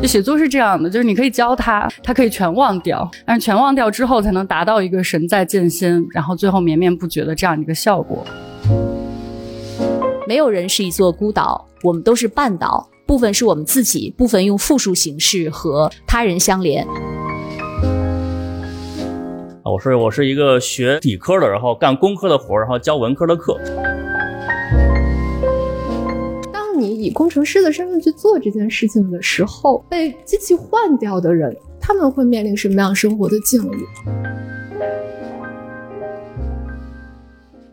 就写作是这样的，就是你可以教他，他可以全忘掉，但是全忘掉之后，才能达到一个神在剑心，然后最后绵绵不绝的这样一个效果。没有人是一座孤岛，我们都是半岛，部分是我们自己，部分用复数形式和他人相连。啊，我是我是一个学理科的，然后干工科的活，然后教文科的课。以工程师的身份去做这件事情的时候，被机器换掉的人，他们会面临什么样生活的境遇？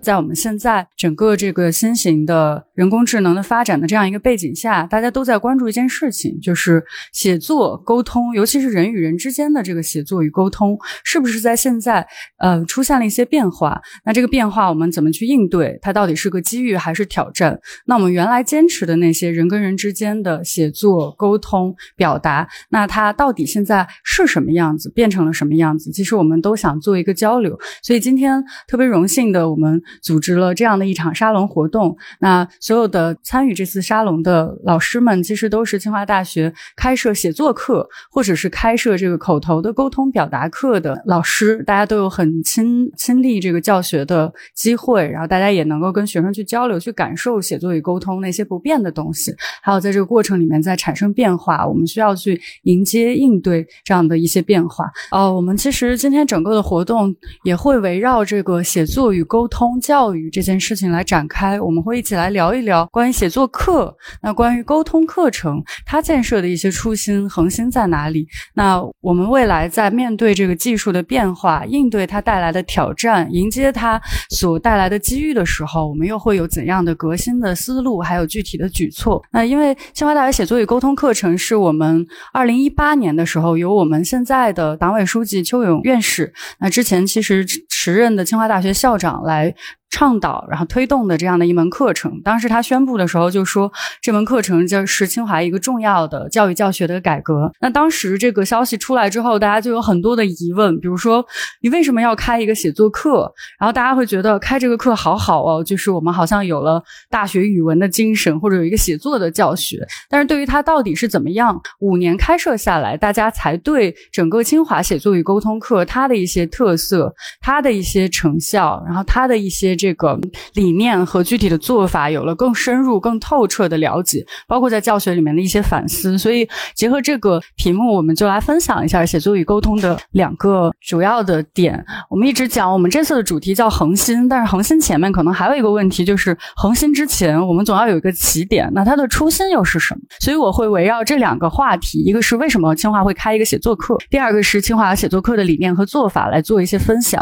在我们现在整个这个新型的人工智能的发展的这样一个背景下，大家都在关注一件事情，就是写作沟通，尤其是人与人之间的这个写作与沟通，是不是在现在呃出现了一些变化？那这个变化我们怎么去应对？它到底是个机遇还是挑战？那我们原来坚持的那些人跟人之间的写作沟通表达，那它到底现在是什么样子？变成了什么样子？其实我们都想做一个交流，所以今天特别荣幸的我们。组织了这样的一场沙龙活动，那所有的参与这次沙龙的老师们，其实都是清华大学开设写作课，或者是开设这个口头的沟通表达课的老师，大家都有很亲亲历这个教学的机会，然后大家也能够跟学生去交流，去感受写作与沟通那些不变的东西，还有在这个过程里面在产生变化，我们需要去迎接应对这样的一些变化。哦，我们其实今天整个的活动也会围绕这个写作与沟通。教育这件事情来展开，我们会一起来聊一聊关于写作课，那关于沟通课程，它建设的一些初心、恒心在哪里？那我们未来在面对这个技术的变化，应对它带来的挑战，迎接它所带来的机遇的时候，我们又会有怎样的革新的思路，还有具体的举措？那因为清华大学写作与沟通课程是我们二零一八年的时候由我们现在的党委书记邱勇院士，那之前其实时任的清华大学校长来。倡导，然后推动的这样的一门课程，当时他宣布的时候就说，这门课程就是清华一个重要的教育教学的改革。那当时这个消息出来之后，大家就有很多的疑问，比如说你为什么要开一个写作课？然后大家会觉得开这个课好好哦，就是我们好像有了大学语文的精神，或者有一个写作的教学。但是对于它到底是怎么样，五年开设下来，大家才对整个清华写作与沟通课它的一些特色、它的一些成效，然后它的一些。这个理念和具体的做法有了更深入、更透彻的了解，包括在教学里面的一些反思。所以，结合这个题目，我们就来分享一下写作与沟通的两个主要的点。我们一直讲，我们这次的主题叫恒心，但是恒心前面可能还有一个问题，就是恒心之前，我们总要有一个起点。那它的初心又是什么？所以，我会围绕这两个话题，一个是为什么清华会开一个写作课，第二个是清华写作课的理念和做法来做一些分享。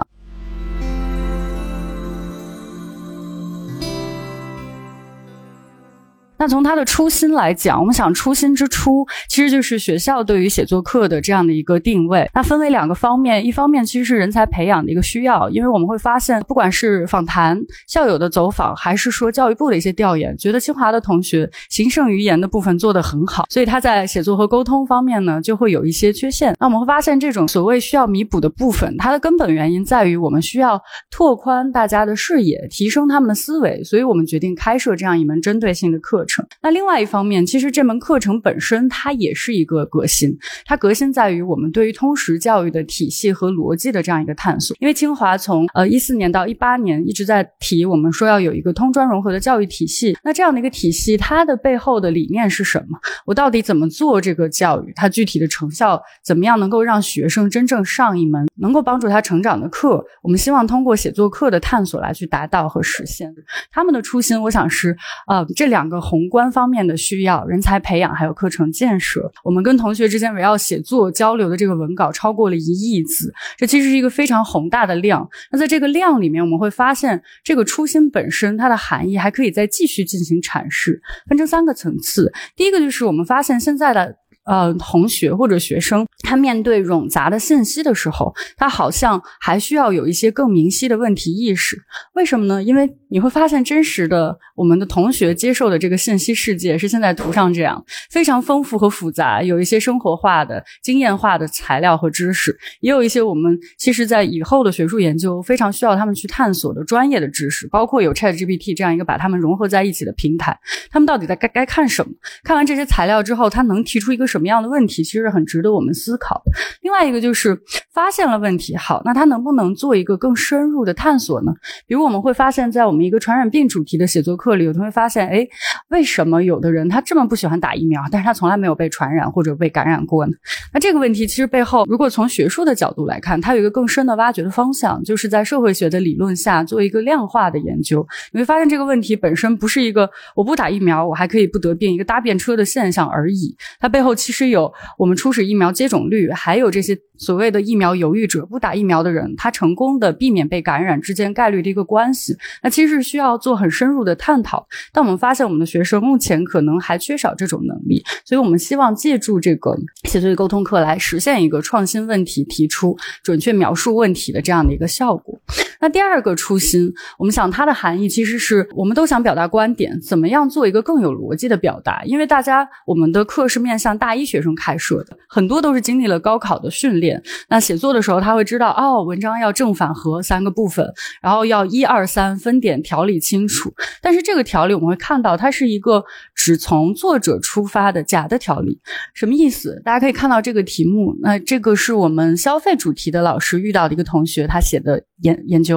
那从他的初心来讲，我们想初心之初，其实就是学校对于写作课的这样的一个定位。那分为两个方面，一方面其实是人才培养的一个需要，因为我们会发现，不管是访谈校友的走访，还是说教育部的一些调研，觉得清华的同学行胜于言的部分做得很好，所以他在写作和沟通方面呢，就会有一些缺陷。那我们会发现，这种所谓需要弥补的部分，它的根本原因在于我们需要拓宽大家的视野，提升他们的思维，所以我们决定开设这样一门针对性的课程。那另外一方面，其实这门课程本身它也是一个革新，它革新在于我们对于通识教育的体系和逻辑的这样一个探索。因为清华从呃一四年到一八年一直在提，我们说要有一个通专融合的教育体系。那这样的一个体系，它的背后的理念是什么？我到底怎么做这个教育？它具体的成效怎么样能够让学生真正上一门能够帮助他成长的课？我们希望通过写作课的探索来去达到和实现。他们的初心，我想是呃这两个红。宏观方面的需要，人才培养还有课程建设，我们跟同学之间围绕写作交流的这个文稿超过了一亿字，这其实是一个非常宏大的量。那在这个量里面，我们会发现这个初心本身它的含义还可以再继续进行阐释，分成三个层次。第一个就是我们发现现在的。呃同学或者学生，他面对冗杂的信息的时候，他好像还需要有一些更明晰的问题意识。为什么呢？因为你会发现，真实的我们的同学接受的这个信息世界是现在图上这样，非常丰富和复杂，有一些生活化的、经验化的材料和知识，也有一些我们其实在以后的学术研究非常需要他们去探索的专业的知识，包括有 ChatGPT 这样一个把他们融合在一起的平台，他们到底在该该看什么？看完这些材料之后，他能提出一个什么样的问题？其实很值得我们思考。另外一个就是发现了问题，好，那他能不能做一个更深入的探索呢？比如我们会发现，在我们一个传染病主题的写作课里，有同学发现，哎，为什么有的人他这么不喜欢打疫苗，但是他从来没有被传染或者被感染过呢？那这个问题其实背后，如果从学术的角度来看，它有一个更深的挖掘的方向，就是在社会学的理论下做一个量化的研究。你会发现，这个问题本身不是一个我不打疫苗我还可以不得病一个搭便车的现象而已，它背后其实有我们初始疫苗接种率，还有这些所谓的疫苗犹豫者不打疫苗的人，他成功的避免被感染之间概率的一个关系。那其实是需要做很深入的探讨。但我们发现，我们的学生目前可能还缺少这种能力，所以我们希望借助这个写作与沟通课来实现一个创新问题提出、准确描述问题的这样的一个效果。那第二个初心，我们想它的含义其实是我们都想表达观点，怎么样做一个更有逻辑的表达？因为大家我们的课是面向大一学生开设的，很多都是经历了高考的训练。那写作的时候，他会知道哦，文章要正反合三个部分，然后要一二三分点条理清楚。但是这个条理我们会看到，它是一个只从作者出发的假的条理。什么意思？大家可以看到这个题目，那这个是我们消费主题的老师遇到的一个同学，他写的研研究。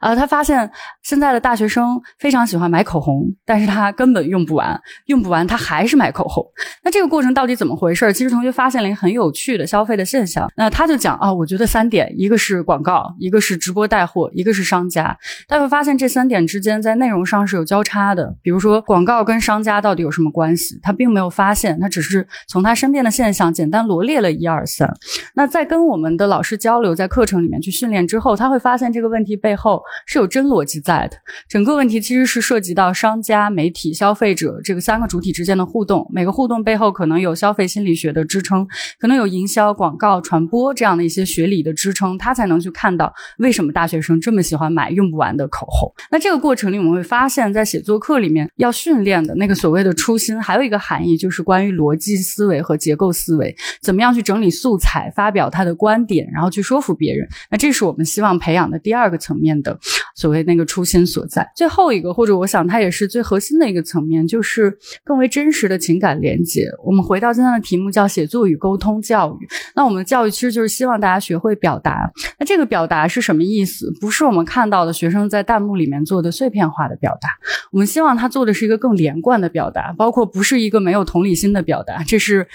啊，他发现现在的大学生非常喜欢买口红，但是他根本用不完，用不完他还是买口红。那这个过程到底怎么回事？其实同学发现了一个很有趣的消费的现象。那他就讲啊，我觉得三点，一个是广告，一个是直播带货，一个是商家。大家会发现这三点之间在内容上是有交叉的。比如说广告跟商家到底有什么关系？他并没有发现，他只是从他身边的现象简单罗列了一二三。那在跟我们的老师交流，在课程里面去训练之后，他会发现这个问题背后。是有真逻辑在的。整个问题其实是涉及到商家、媒体、消费者这个三个主体之间的互动。每个互动背后可能有消费心理学的支撑，可能有营销、广告、传播这样的一些学理的支撑，他才能去看到为什么大学生这么喜欢买用不完的口红。那这个过程里，我们会发现，在写作课里面要训练的那个所谓的初心，还有一个含义，就是关于逻辑思维和结构思维，怎么样去整理素材，发表他的观点，然后去说服别人。那这是我们希望培养的第二个层面的。所谓那个初心所在，最后一个或者我想它也是最核心的一个层面，就是更为真实的情感连接。我们回到今天的题目叫写作与沟通教育。那我们的教育其实就是希望大家学会表达。那这个表达是什么意思？不是我们看到的学生在弹幕里面做的碎片化的表达。我们希望他做的是一个更连贯的表达，包括不是一个没有同理心的表达。这是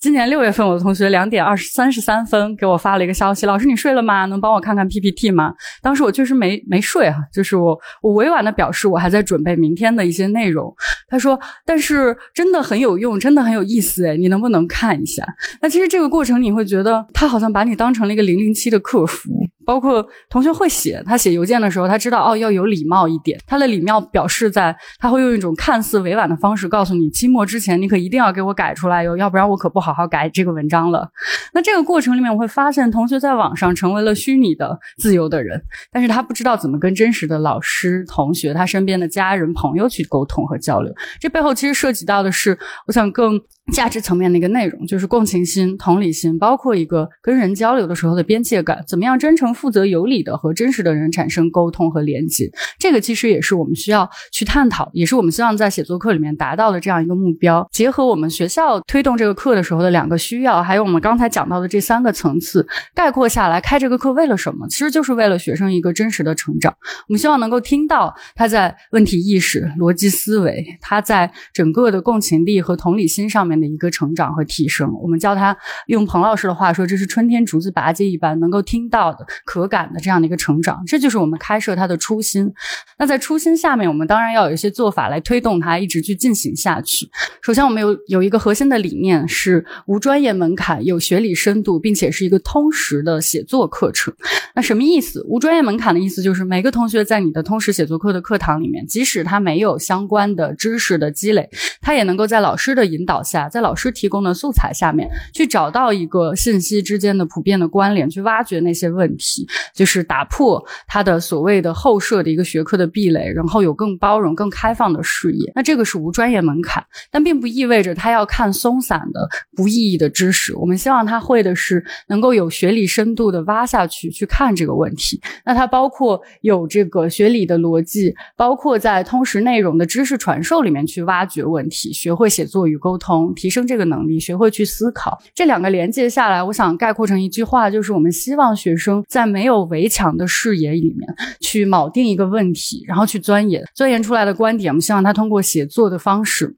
今年六月份我的同学两点二十三十三分给我发了一个消息：老师你睡了吗？能帮我看看 PPT 吗？当时我就是没没睡。哈啊，就是我，我委婉的表示，我还在准备明天的一些内容。他说，但是真的很有用，真的很有意思，哎，你能不能看一下？那其实这个过程你会觉得，他好像把你当成了一个零零七的客服。包括同学会写，他写邮件的时候，他知道哦要有礼貌一点。他的礼貌表示在，他会用一种看似委婉的方式告诉你，期末之前你可一定要给我改出来哟，要不然我可不好好改这个文章了。那这个过程里面，我会发现同学在网上成为了虚拟的自由的人，但是他不知道怎么跟真实的老师、同学、他身边的家人、朋友去沟通和交流。这背后其实涉及到的是，我想更。价值层面的一个内容，就是共情心、同理心，包括一个跟人交流的时候的边界感，怎么样真诚、负责、有理的和真实的人产生沟通和连接，这个其实也是我们需要去探讨，也是我们希望在写作课里面达到的这样一个目标。结合我们学校推动这个课的时候的两个需要，还有我们刚才讲到的这三个层次，概括下来，开这个课为了什么？其实就是为了学生一个真实的成长。我们希望能够听到他在问题意识、逻辑思维，他在整个的共情力和同理心上面。的一个成长和提升，我们教他用彭老师的话说，这是春天竹子拔节一般，能够听到的，可感的这样的一个成长，这就是我们开设它的初心。那在初心下面，我们当然要有一些做法来推动它一直去进行下去。首先，我们有有一个核心的理念是无专业门槛、有学理深度，并且是一个通识的写作课程。那什么意思？无专业门槛的意思就是每个同学在你的通识写作课的课堂里面，即使他没有相关的知识的积累，他也能够在老师的引导下，在老师提供的素材下面去找到一个信息之间的普遍的关联，去挖掘那些问题，就是打破他的所谓的后设的一个学科的壁垒，然后有更包容、更开放的视野。那这个是无专业门槛，但并不意味着他要看松散的、不意义的知识。我们希望他会的是能够有学理深度的挖下去去看这个问题。那它包括有这个学理的逻辑，包括在通识内容的知识传授里面去挖掘问题，学会写作与沟通，提升这个能力，学会去思考。这两个连接下来，我想概括成一句话，就是我们希望学生在没有围墙的视野里面去铆定一个问题，然后去钻研，钻研出来的观点，我们希望他通过写作的方式。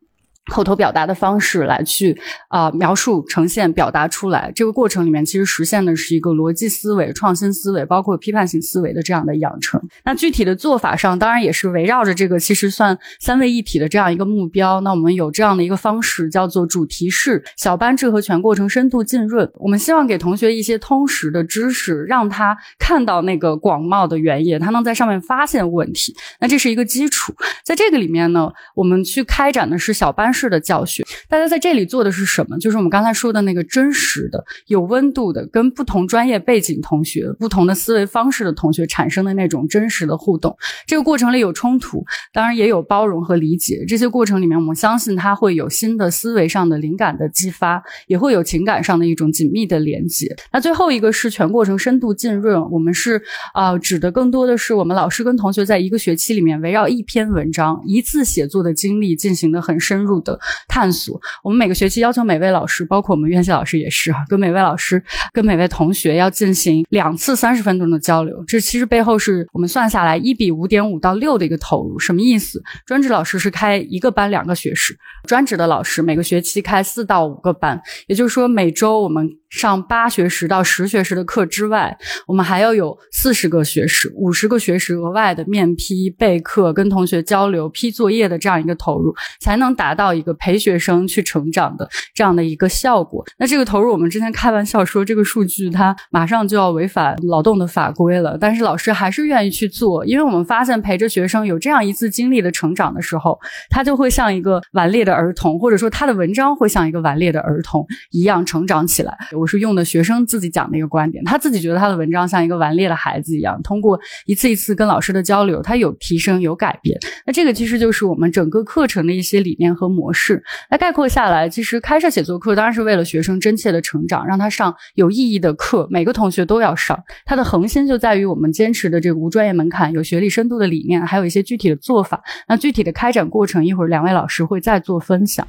口头表达的方式来去啊描述、呈现、表达出来，这个过程里面其实实现的是一个逻辑思维、创新思维，包括批判性思维的这样的养成。那具体的做法上，当然也是围绕着这个其实算三位一体的这样一个目标。那我们有这样的一个方式，叫做主题式小班制和全过程深度浸润。我们希望给同学一些通识的知识，让他看到那个广袤的原野，他能在上面发现问题。那这是一个基础。在这个里面呢，我们去开展的是小班。式的教学，大家在这里做的是什么？就是我们刚才说的那个真实的、有温度的，跟不同专业背景同学、不同的思维方式的同学产生的那种真实的互动。这个过程里有冲突，当然也有包容和理解。这些过程里面，我们相信它会有新的思维上的灵感的激发，也会有情感上的一种紧密的连接。那最后一个是全过程深度浸润，我们是啊，指的更多的是我们老师跟同学在一个学期里面围绕一篇文章、一次写作的经历进行的很深入。的探索，我们每个学期要求每位老师，包括我们院系老师也是哈，跟每位老师、跟每位同学要进行两次三十分钟的交流。这其实背后是我们算下来一比五点五到六的一个投入。什么意思？专职老师是开一个班两个学时，专职的老师每个学期开四到五个班，也就是说每周我们。上八学时到十学时的课之外，我们还要有四十个学时、五十个学时额外的面批、备课、跟同学交流、批作业的这样一个投入，才能达到一个陪学生去成长的这样的一个效果。那这个投入，我们之前开玩笑说，这个数据它马上就要违反劳动的法规了，但是老师还是愿意去做，因为我们发现陪着学生有这样一次经历的成长的时候，他就会像一个顽劣的儿童，或者说他的文章会像一个顽劣的儿童一样成长起来。我是用的学生自己讲的一个观点，他自己觉得他的文章像一个顽劣的孩子一样，通过一次一次跟老师的交流，他有提升有改变。那这个其实就是我们整个课程的一些理念和模式。那概括下来，其实开设写作课当然是为了学生真切的成长，让他上有意义的课，每个同学都要上。它的核心就在于我们坚持的这个无专业门槛、有学历深度的理念，还有一些具体的做法。那具体的开展过程，一会儿两位老师会再做分享。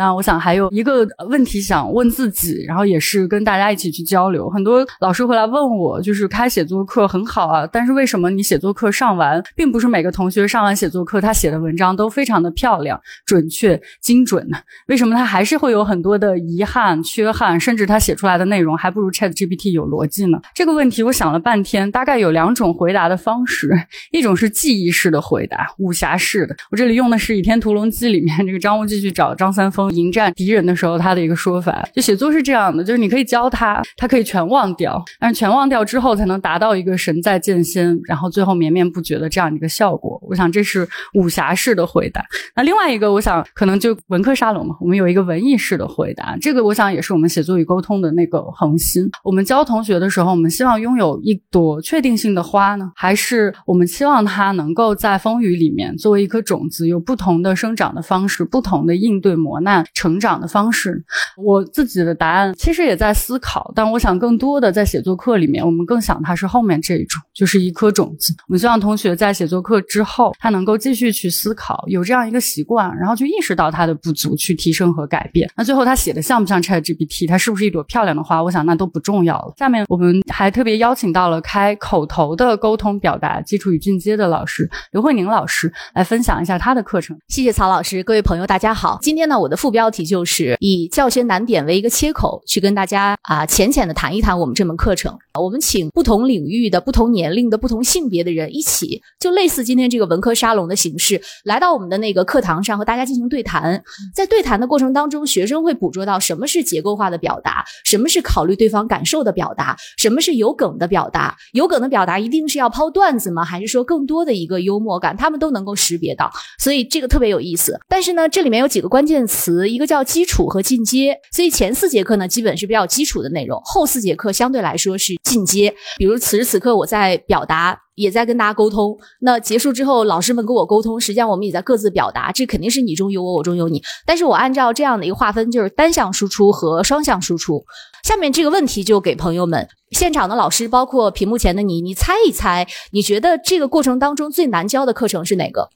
那我想还有一个问题想问自己，然后也是跟大家一起去交流。很多老师会来问我，就是开写作课很好啊，但是为什么你写作课上完，并不是每个同学上完写作课他写的文章都非常的漂亮、准确、精准呢？为什么他还是会有很多的遗憾、缺憾，甚至他写出来的内容还不如 Chat GPT 有逻辑呢？这个问题我想了半天，大概有两种回答的方式，一种是记忆式的回答，武侠式的。我这里用的是《倚天屠龙记》里面 这个张无忌去找张三丰。迎战敌人的时候，他的一个说法，就写作是这样的，就是你可以教他，他可以全忘掉，但是全忘掉之后，才能达到一个神在剑仙，然后最后绵绵不绝的这样一个效果。我想这是武侠式的回答。那另外一个，我想可能就文科沙龙嘛，我们有一个文艺式的回答。这个我想也是我们写作与沟通的那个恒心。我们教同学的时候，我们希望拥有一朵确定性的花呢，还是我们希望它能够在风雨里面作为一颗种子，有不同的生长的方式，不同的应对磨难。成长的方式，我自己的答案其实也在思考，但我想更多的在写作课里面，我们更想它是后面这一种，就是一颗种子。我们希望同学在写作课之。后，他能够继续去思考，有这样一个习惯，然后去意识到他的不足，去提升和改变。那最后他写的像不像 ChatGPT，他是不是一朵漂亮的花？我想那都不重要了。下面我们还特别邀请到了开口头的沟通表达基础与进阶的老师刘慧宁老师来分享一下他的课程。谢谢曹老师，各位朋友，大家好。今天呢，我的副标题就是以教学难点为一个切口，去跟大家啊浅浅的谈一谈我们这门课程。我们请不同领域的、不同年龄的、不同性别的人一起，就类似今天这个文科沙龙的形式，来到我们的那个课堂上和大家进行对谈。在对谈的过程当中，学生会捕捉到什么是结构化的表达，什么是考虑对方感受的表达，什么是有梗的表达。有梗的表达一定是要抛段子吗？还是说更多的一个幽默感？他们都能够识别到，所以这个特别有意思。但是呢，这里面有几个关键词，词一个叫基础和进阶。所以前四节课呢，基本是比较基础的内容，后四节课相对来说是进阶。比如此时此刻我在表达，也在跟大家沟通。那结束之后，老师们跟我沟通，实际上我们也在各自表达。这肯定是你中有我，我中有你。但是我按照这样的一个划分，就是单向输出和双向输出。下面这个问题就给朋友们，现场的老师，包括屏幕前的你，你猜一猜，你觉得这个过程当中最难教的课程是哪个？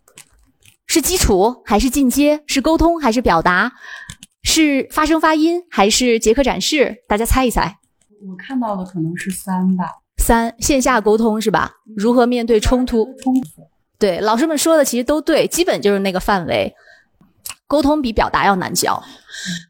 是基础还是进阶？是沟通还是表达？是发声发音还是结课展示？大家猜一猜。我看到的可能是三吧，三线下沟通是吧？如何面对冲突？冲突。对，老师们说的其实都对，基本就是那个范围。沟通比表达要难教。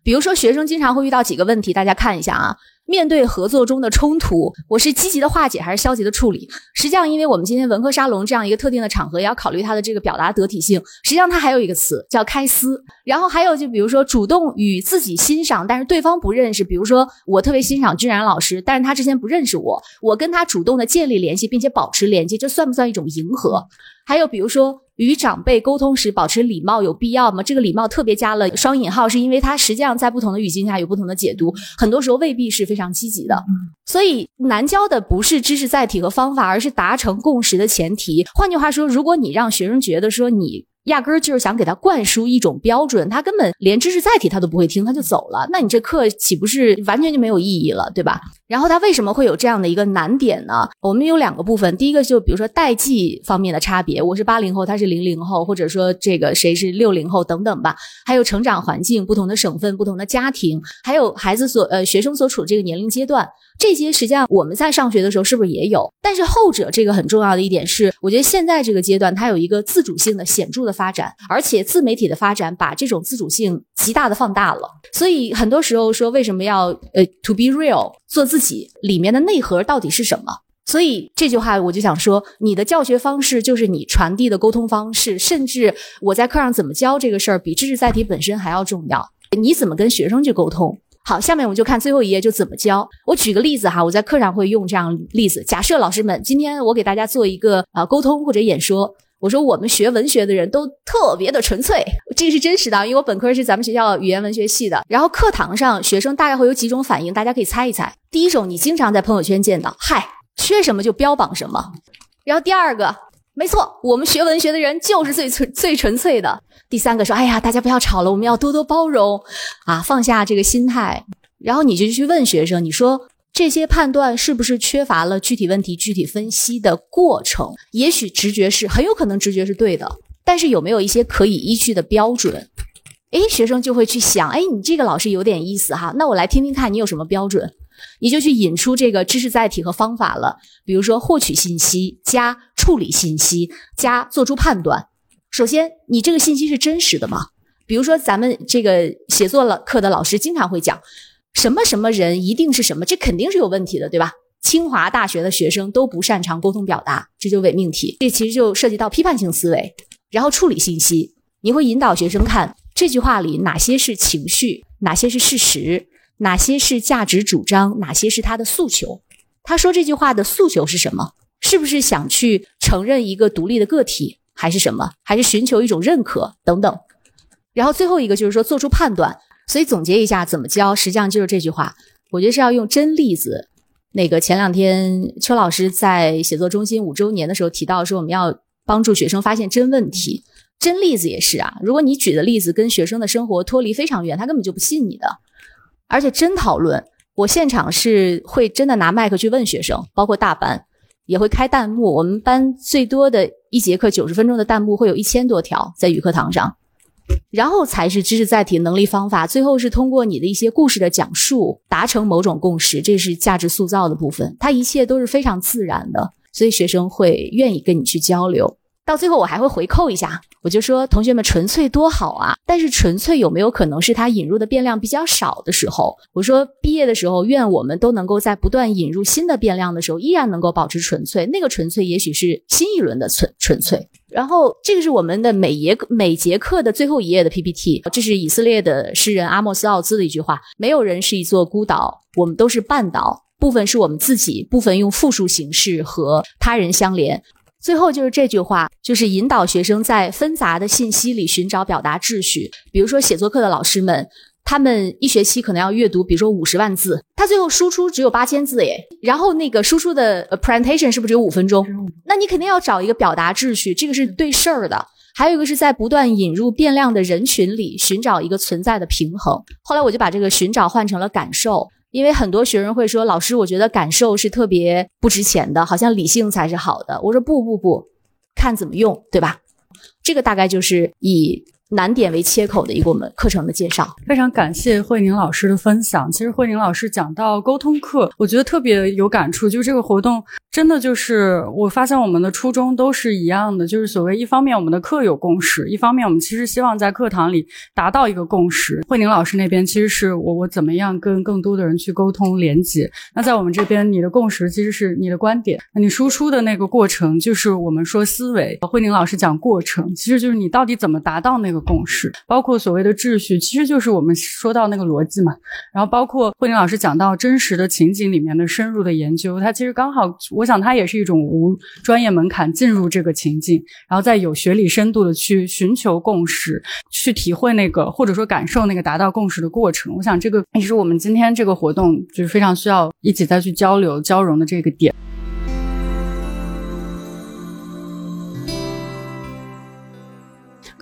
比如说，学生经常会遇到几个问题，大家看一下啊。面对合作中的冲突，我是积极的化解还是消极的处理？实际上，因为我们今天文科沙龙这样一个特定的场合，也要考虑它的这个表达得体性。实际上，它还有一个词叫开撕。然后还有就比如说，主动与自己欣赏，但是对方不认识。比如说，我特别欣赏君然老师，但是他之前不认识我，我跟他主动的建立联系，并且保持连接，这算不算一种迎合？还有比如说。与长辈沟通时保持礼貌有必要吗？这个礼貌特别加了双引号，是因为它实际上在不同的语境下有不同的解读，很多时候未必是非常积极的。所以难教的不是知识载体和方法，而是达成共识的前提。换句话说，如果你让学生觉得说你。压根儿就是想给他灌输一种标准，他根本连知识载体他都不会听，他就走了。那你这课岂不是完全就没有意义了，对吧？然后他为什么会有这样的一个难点呢？我们有两个部分，第一个就比如说代际方面的差别，我是八零后，他是零零后，或者说这个谁是六零后等等吧。还有成长环境、不同的省份、不同的家庭，还有孩子所呃学生所处这个年龄阶段。这些实际上我们在上学的时候是不是也有？但是后者这个很重要的一点是，我觉得现在这个阶段它有一个自主性的显著的发展，而且自媒体的发展把这种自主性极大的放大了。所以很多时候说为什么要呃 to be real 做自己，里面的内核到底是什么？所以这句话我就想说，你的教学方式就是你传递的沟通方式，甚至我在课上怎么教这个事儿，比知识载体本身还要重要。你怎么跟学生去沟通？好，下面我们就看最后一页，就怎么教。我举个例子哈，我在课上会用这样例子。假设老师们今天我给大家做一个啊沟通或者演说，我说我们学文学的人都特别的纯粹，这个是真实的，因为我本科是咱们学校语言文学系的。然后课堂上学生大概会有几种反应，大家可以猜一猜。第一种，你经常在朋友圈见到，嗨，缺什么就标榜什么。然后第二个。没错，我们学文学的人就是最纯最纯粹的。第三个说：“哎呀，大家不要吵了，我们要多多包容啊，放下这个心态。”然后你就去问学生：“你说这些判断是不是缺乏了具体问题具体分析的过程？也许直觉是很有可能直觉是对的，但是有没有一些可以依据的标准？”诶，学生就会去想：“诶，你这个老师有点意思哈，那我来听听看你有什么标准。”你就去引出这个知识载体和方法了，比如说获取信息加处理信息加做出判断。首先，你这个信息是真实的吗？比如说，咱们这个写作了课的老师经常会讲，什么什么人一定是什么，这肯定是有问题的，对吧？清华大学的学生都不擅长沟通表达，这就伪命题。这其实就涉及到批判性思维。然后处理信息，你会引导学生看这句话里哪些是情绪，哪些是事实。哪些是价值主张？哪些是他的诉求？他说这句话的诉求是什么？是不是想去承认一个独立的个体，还是什么？还是寻求一种认可等等？然后最后一个就是说做出判断。所以总结一下，怎么教？实际上就是这句话。我觉得是要用真例子。那个前两天邱老师在写作中心五周年的时候提到说，我们要帮助学生发现真问题。真例子也是啊。如果你举的例子跟学生的生活脱离非常远，他根本就不信你的。而且真讨论，我现场是会真的拿麦克去问学生，包括大班也会开弹幕。我们班最多的一节课九十分钟的弹幕会有一千多条在语课堂上。然后才是知识载体能力方法，最后是通过你的一些故事的讲述达成某种共识，这是价值塑造的部分。它一切都是非常自然的，所以学生会愿意跟你去交流。到最后我还会回扣一下，我就说同学们纯粹多好啊！但是纯粹有没有可能是他引入的变量比较少的时候？我说毕业的时候，愿我们都能够在不断引入新的变量的时候，依然能够保持纯粹。那个纯粹也许是新一轮的纯纯粹。然后这个是我们的每节每节课的最后一页的 PPT，这是以色列的诗人阿莫斯奥兹的一句话：没有人是一座孤岛，我们都是半岛，部分是我们自己，部分用复数形式和他人相连。最后就是这句话，就是引导学生在纷杂的信息里寻找表达秩序。比如说写作课的老师们，他们一学期可能要阅读，比如说五十万字，他最后输出只有八千字耶。然后那个输出的 presentation 是不是只有五分钟？那你肯定要找一个表达秩序，这个是对事儿的。还有一个是在不断引入变量的人群里寻找一个存在的平衡。后来我就把这个寻找换成了感受。因为很多学生会说，老师，我觉得感受是特别不值钱的，好像理性才是好的。我说不不不，看怎么用，对吧？这个大概就是以。难点为切口的一个我们课程的介绍，非常感谢慧宁老师的分享。其实慧宁老师讲到沟通课，我觉得特别有感触。就这个活动，真的就是我发现我们的初衷都是一样的，就是所谓一方面我们的课有共识，一方面我们其实希望在课堂里达到一个共识。慧宁老师那边其实是我我怎么样跟更多的人去沟通连接。那在我们这边，你的共识其实是你的观点，你输出的那个过程就是我们说思维。慧宁老师讲过程，其实就是你到底怎么达到那个。共识包括所谓的秩序，其实就是我们说到那个逻辑嘛。然后包括慧玲老师讲到真实的情景里面的深入的研究，它其实刚好，我想它也是一种无专业门槛进入这个情境，然后再有学理深度的去寻求共识，去体会那个或者说感受那个达到共识的过程。我想这个也是我们今天这个活动就是非常需要一起再去交流交融的这个点。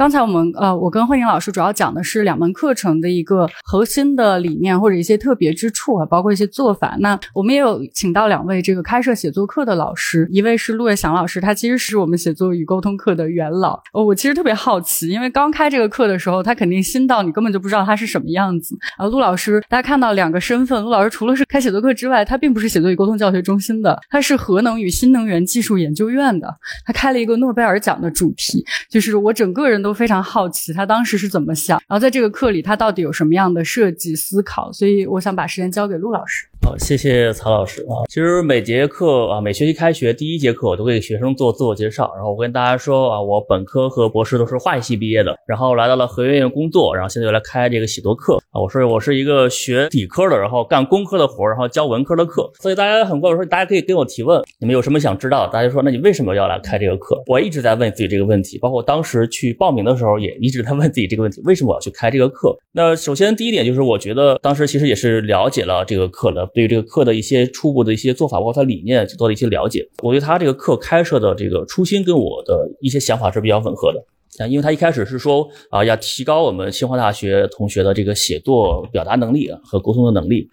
刚才我们呃，我跟慧颖老师主要讲的是两门课程的一个核心的理念或者一些特别之处啊，包括一些做法。那我们也有请到两位这个开设写作课的老师，一位是陆月祥老师，他其实是我们写作与沟通课的元老。呃，我其实特别好奇，因为刚开这个课的时候，他肯定新到你根本就不知道他是什么样子。啊，陆老师，大家看到两个身份，陆老师除了是开写作课之外，他并不是写作与沟通教学中心的，他是核能与新能源技术研究院的。他开了一个诺贝尔奖的主题，就是我整个人都。非常好奇他当时是怎么想，然后在这个课里他到底有什么样的设计思考，所以我想把时间交给陆老师。好，谢谢曹老师啊。其实每节课啊，每学期开学第一节课，我都给学生做自我介绍。然后我跟大家说啊，我本科和博士都是化学系毕业的，然后来到了核院院工作，然后现在又来开这个写作课啊。我说我是一个学理科的，然后干工科的活，然后教文科的课。所以大家很过说，大家可以跟我提问，你们有什么想知道？大家说，那你为什么要来开这个课？我一直在问自己这个问题，包括当时去报名的时候，也一直在问自己这个问题：为什么我要去开这个课？那首先第一点就是，我觉得当时其实也是了解了这个课的，对于这个课的一些。初步的一些做法，包括它理念做了一些了解。我对他这个课开设的这个初心跟我的一些想法是比较吻合的啊，因为他一开始是说啊，要提高我们清华大学同学的这个写作表达能力和沟通的能力。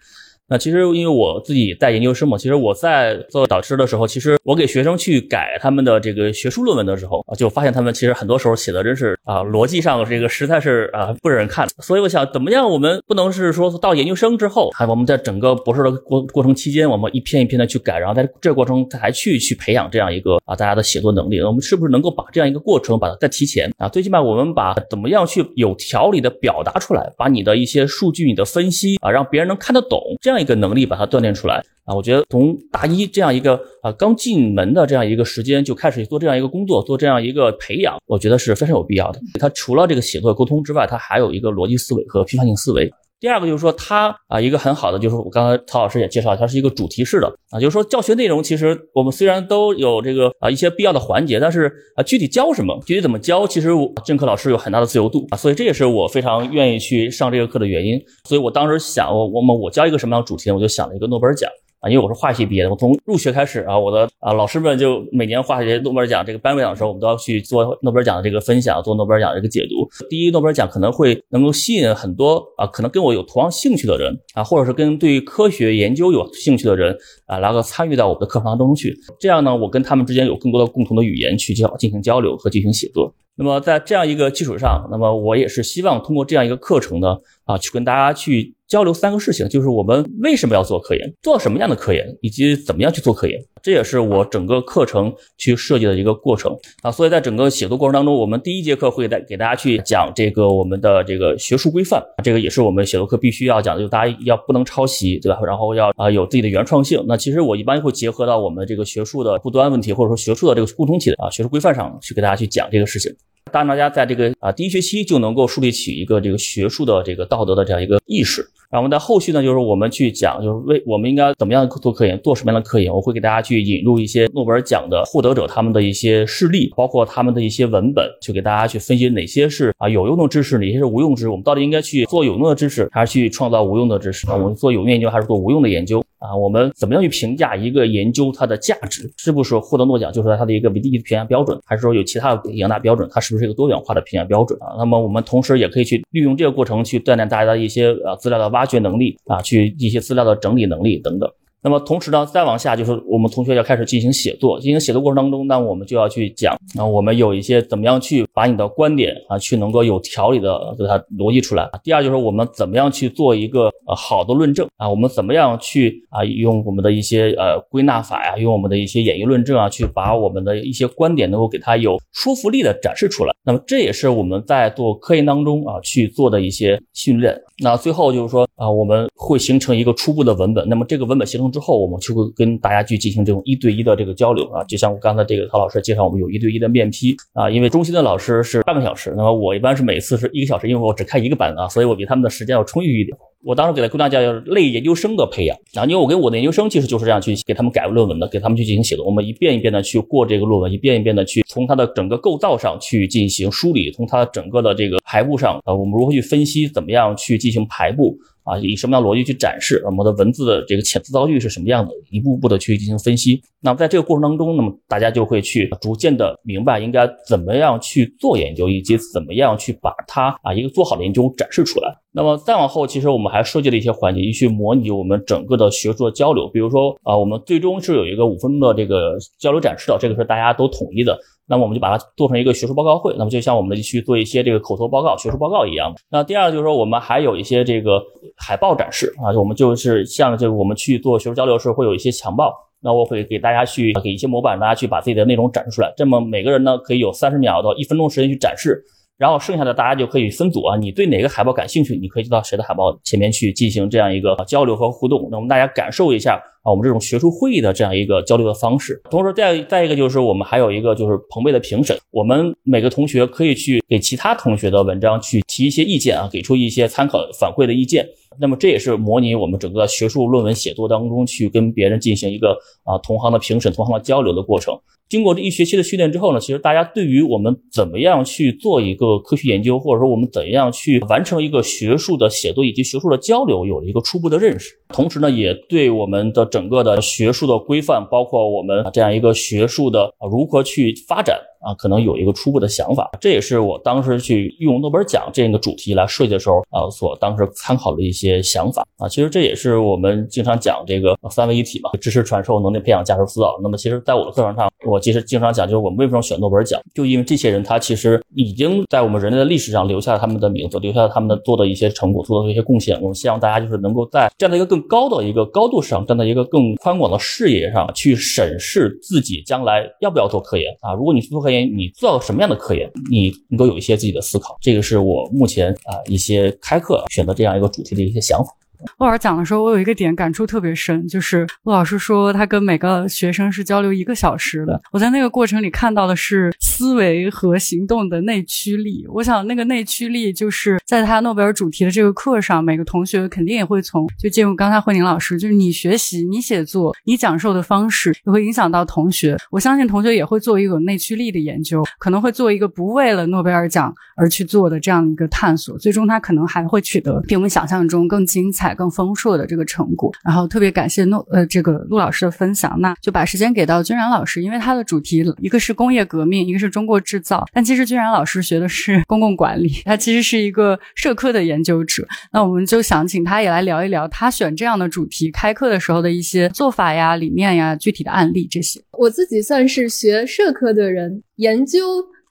那其实因为我自己在研究生嘛，其实我在做导师的时候，其实我给学生去改他们的这个学术论文的时候啊，就发现他们其实很多时候写的真是啊，逻辑上这个实在是啊不忍看。所以我想，怎么样我们不能是说到研究生之后，还我们在整个博士的过过程期间，我们一篇一篇的去改，然后在这过程才去去培养这样一个啊大家的写作能力。我们是不是能够把这样一个过程把它再提前啊？最起码我们把怎么样去有条理的表达出来，把你的一些数据、你的分析啊，让别人能看得懂这样。一个能力把它锻炼出来啊！我觉得从大一这样一个啊刚进门的这样一个时间就开始做这样一个工作，做这样一个培养，我觉得是非常有必要的。它除了这个写作沟通之外，它还有一个逻辑思维和批判性思维。第二个就是说，它啊一个很好的就是我刚才曹老师也介绍，它是一个主题式的啊，就是说教学内容其实我们虽然都有这个啊一些必要的环节，但是啊具体教什么，具体怎么教，其实我政课老师有很大的自由度啊，所以这也是我非常愿意去上这个课的原因。所以我当时想，我我们我教一个什么样的主题？我就想了一个诺贝尔奖。啊，因为我是化学毕业的，我从入学开始啊，我的啊老师们就每年化学诺贝尔奖这个颁奖的时候，我们都要去做诺贝尔奖的这个分享，做诺贝尔奖的这个解读。第一，诺贝尔奖可能会能够吸引很多啊，可能跟我有同样兴趣的人啊，或者是跟对科学研究有兴趣的人啊，来个参与到我们的课堂当中去。这样呢，我跟他们之间有更多的共同的语言去交进行交流和进行写作。那么在这样一个基础上，那么我也是希望通过这样一个课程呢，啊，去跟大家去交流三个事情，就是我们为什么要做科研，做什么样的科研，以及怎么样去做科研。这也是我整个课程去设计的一个过程啊。所以在整个写作过程当中，我们第一节课会带给大家去讲这个我们的这个学术规范，这个也是我们写作课必须要讲的，就大家要不能抄袭，对吧？然后要啊有自己的原创性。那其实我一般会结合到我们这个学术的不端问题，或者说学术的这个共同体的啊学术规范上去给大家去讲这个事情。当大家在这个啊第一学期就能够树立起一个这个学术的这个道德的这样一个意识，然后在后续呢，就是我们去讲，就是为我们应该怎么样做科研，做什么样的科研，我会给大家去引入一些诺贝尔奖的获得者他们的一些事例，包括他们的一些文本，去给大家去分析哪些是啊有用的知识，哪些是无用知识，我们到底应该去做有用的知识，还是去创造无用的知识？我们做有用研究还是做无用的研究？啊，我们怎么样去评价一个研究它的价值？是不是获得诺奖就是它的一个唯一的评价标准，还是说有其他的两大标准？它是不是一个多元化的评价标准啊？那么我们同时也可以去利用这个过程去锻炼大家的一些呃资料的挖掘能力啊，去一些资料的整理能力等等。那么同时呢，再往下就是我们同学要开始进行写作，进行写作过程当中，那我们就要去讲啊，我们有一些怎么样去把你的观点啊，去能够有条理的给它逻辑出来。第二就是我们怎么样去做一个呃好的论证啊，我们怎么样去啊用我们的一些呃归纳法呀，用我们的一些演绎论证啊，去把我们的一些观点能够给它有说服力的展示出来。那么这也是我们在做科研当中啊去做的一些训练。那最后就是说啊，我们会形成一个初步的文本。那么这个文本形成之后，我们就会跟大家去进行这种一对一的这个交流啊。就像我刚才这个陶老师介绍，我们有一对一的面批啊。因为中心的老师是半个小时，那么我一般是每次是一个小时，因为我只开一个班啊，所以我比他们的时间要充裕一点。我当时给他归纳叫类研究生的培养啊，因为我跟我的研究生其实就是这样去给他们改论文的，给他们去进行写作。我们一遍一遍的去过这个论文，一遍一遍的去从它的整个构造上去进行梳理，从它整个的这个排布上啊，我们如何去分析，怎么样去进行排布。啊，以什么样的逻辑去展示我们的文字的这个遣词造句是什么样的，一步步的去进行分析。那么在这个过程当中，那么大家就会去逐渐的明白应该怎么样去做研究，以及怎么样去把它啊一个做好的研究展示出来。那么再往后，其实我们还设计了一些环节，去模拟我们整个的学术的交流。比如说啊，我们最终是有一个五分钟的这个交流展示的，这个是大家都统一的。那么我们就把它做成一个学术报告会，那么就像我们的去做一些这个口头报告、学术报告一样。那第二就是说，我们还有一些这个海报展示啊，我们就是像这个我们去做学术交流时会有一些墙报，那我会给大家去给一些模板，大家去把自己的内容展示出来。这么每个人呢可以有三十秒到一分钟时间去展示。然后剩下的大家就可以分组啊，你对哪个海报感兴趣，你可以到谁的海报前面去进行这样一个交流和互动。那我们大家感受一下啊，我们这种学术会议的这样一个交流的方式。同时，再再一个就是我们还有一个就是朋辈的评审，我们每个同学可以去给其他同学的文章去提一些意见啊，给出一些参考反馈的意见。那么这也是模拟我们整个学术论文写作当中去跟别人进行一个啊同行的评审、同行的交流的过程。经过这一学期的训练之后呢，其实大家对于我们怎么样去做一个科学研究，或者说我们怎样去完成一个学术的写作以及学术的交流，有了一个初步的认识。同时呢，也对我们的整个的学术的规范，包括我们这样一个学术的如何去发展。啊，可能有一个初步的想法，这也是我当时去用诺贝尔奖这个主题来设计的时候啊，所当时参考的一些想法啊。其实这也是我们经常讲这个三位一体嘛，知识传授、能力培养、价值塑造。那么，其实在我的课程上，我其实经常讲，就是我们为什么选诺贝尔奖，就因为这些人他其实已经在我们人类的历史上留下了他们的名字，留下了他们的做的一些成果，做的一些贡献。我们希望大家就是能够在这样的一个更高的一个高度上，站在一个更宽广的视野上去审视自己将来要不要做科研啊。如果你去做科研，你做什么样的科研，你能够有一些自己的思考，这个是我目前啊一些开课选择这样一个主题的一些想法。陆老师讲的时候，我有一个点感触特别深，就是陆老师说他跟每个学生是交流一个小时的。我在那个过程里看到的是思维和行动的内驱力。我想那个内驱力就是在他诺贝尔主题的这个课上，每个同学肯定也会从就借用刚才慧宁老师，就是你学习、你写作、你讲授的方式，也会影响到同学。我相信同学也会做一个有内驱力的研究，可能会做一个不为了诺贝尔奖而去做的这样一个探索。最终他可能还会取得比我们想象中更精彩。更丰硕的这个成果。然后特别感谢诺呃这个陆老师的分享，那就把时间给到君然老师，因为他的主题一个是工业革命，一个是中国制造。但其实君然老师学的是公共管理，他其实是一个社科的研究者。那我们就想请他也来聊一聊他选这样的主题开课的时候的一些做法呀、理念呀、具体的案例这些。我自己算是学社科的人，研究。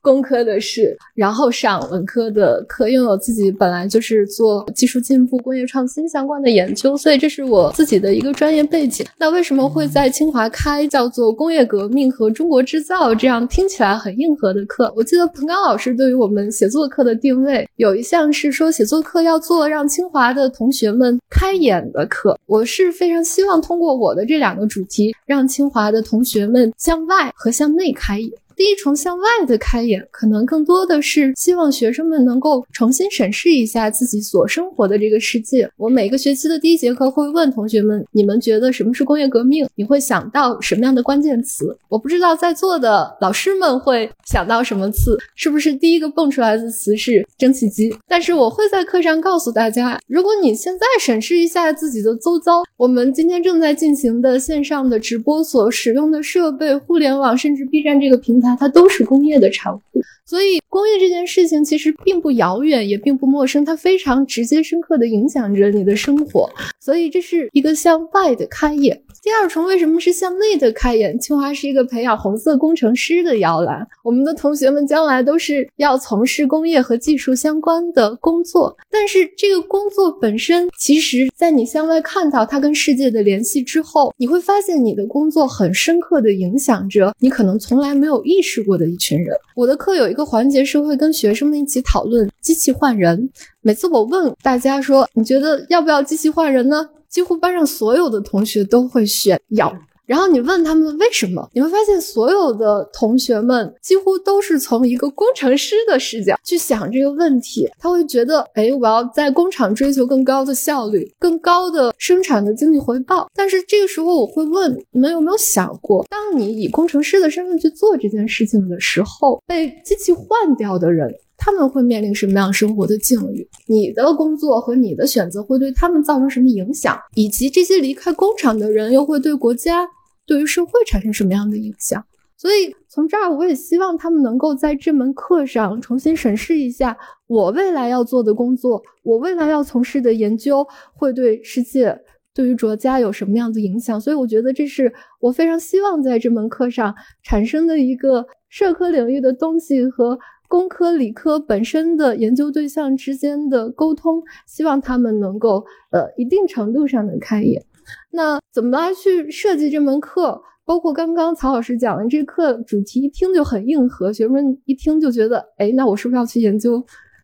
工科的事，然后上文科的课，因为我自己本来就是做技术进步、工业创新相关的研究，所以这是我自己的一个专业背景。那为什么会在清华开叫做工业革命和中国制造这样听起来很硬核的课？我记得彭刚老师对于我们写作课的定位有一项是说写作课要做让清华的同学们开眼的课。我是非常希望通过我的这两个主题，让清华的同学们向外和向内开眼。第一重向外的开眼，可能更多的是希望学生们能够重新审视一下自己所生活的这个世界。我每个学期的第一节课会问同学们：你们觉得什么是工业革命？你会想到什么样的关键词？我不知道在座的老师们会想到什么词，是不是第一个蹦出来的词是蒸汽机？但是我会在课上告诉大家，如果你现在审视一下自己的周遭，我们今天正在进行的线上的直播所使用的设备、互联网，甚至 B 站这个平台。它都是工业的产物，所以工业这件事情其实并不遥远，也并不陌生，它非常直接、深刻的影响着你的生活。所以这是一个向外的开眼。第二重为什么是向内的开眼？清华是一个培养红色工程师的摇篮，我们的同学们将来都是要从事工业和技术相关的工作。但是这个工作本身，其实在你向外看到它跟世界的联系之后，你会发现你的工作很深刻的影响着你可能从来没有意识过的一群人。我的课有一个环节是会跟学生们一起讨论机器换人。每次我问大家说，你觉得要不要机器换人呢？几乎班上所有的同学都会选要，然后你问他们为什么，你会发现所有的同学们几乎都是从一个工程师的视角去想这个问题。他会觉得，哎，我要在工厂追求更高的效率、更高的生产的经济回报。但是这个时候，我会问你们有没有想过，当你以工程师的身份去做这件事情的时候，被机器换掉的人。他们会面临什么样生活的境遇？你的工作和你的选择会对他们造成什么影响？以及这些离开工厂的人又会对国家、对于社会产生什么样的影响？所以从这儿，我也希望他们能够在这门课上重新审视一下我未来要做的工作，我未来要从事的研究会对世界、对于国家有什么样的影响。所以，我觉得这是我非常希望在这门课上产生的一个社科领域的东西和。工科、理科本身的研究对象之间的沟通，希望他们能够呃一定程度上的开眼。那怎么来去设计这门课？包括刚刚曹老师讲的这课主题，一听就很硬核，学生们一听就觉得，哎，那我是不是要去研究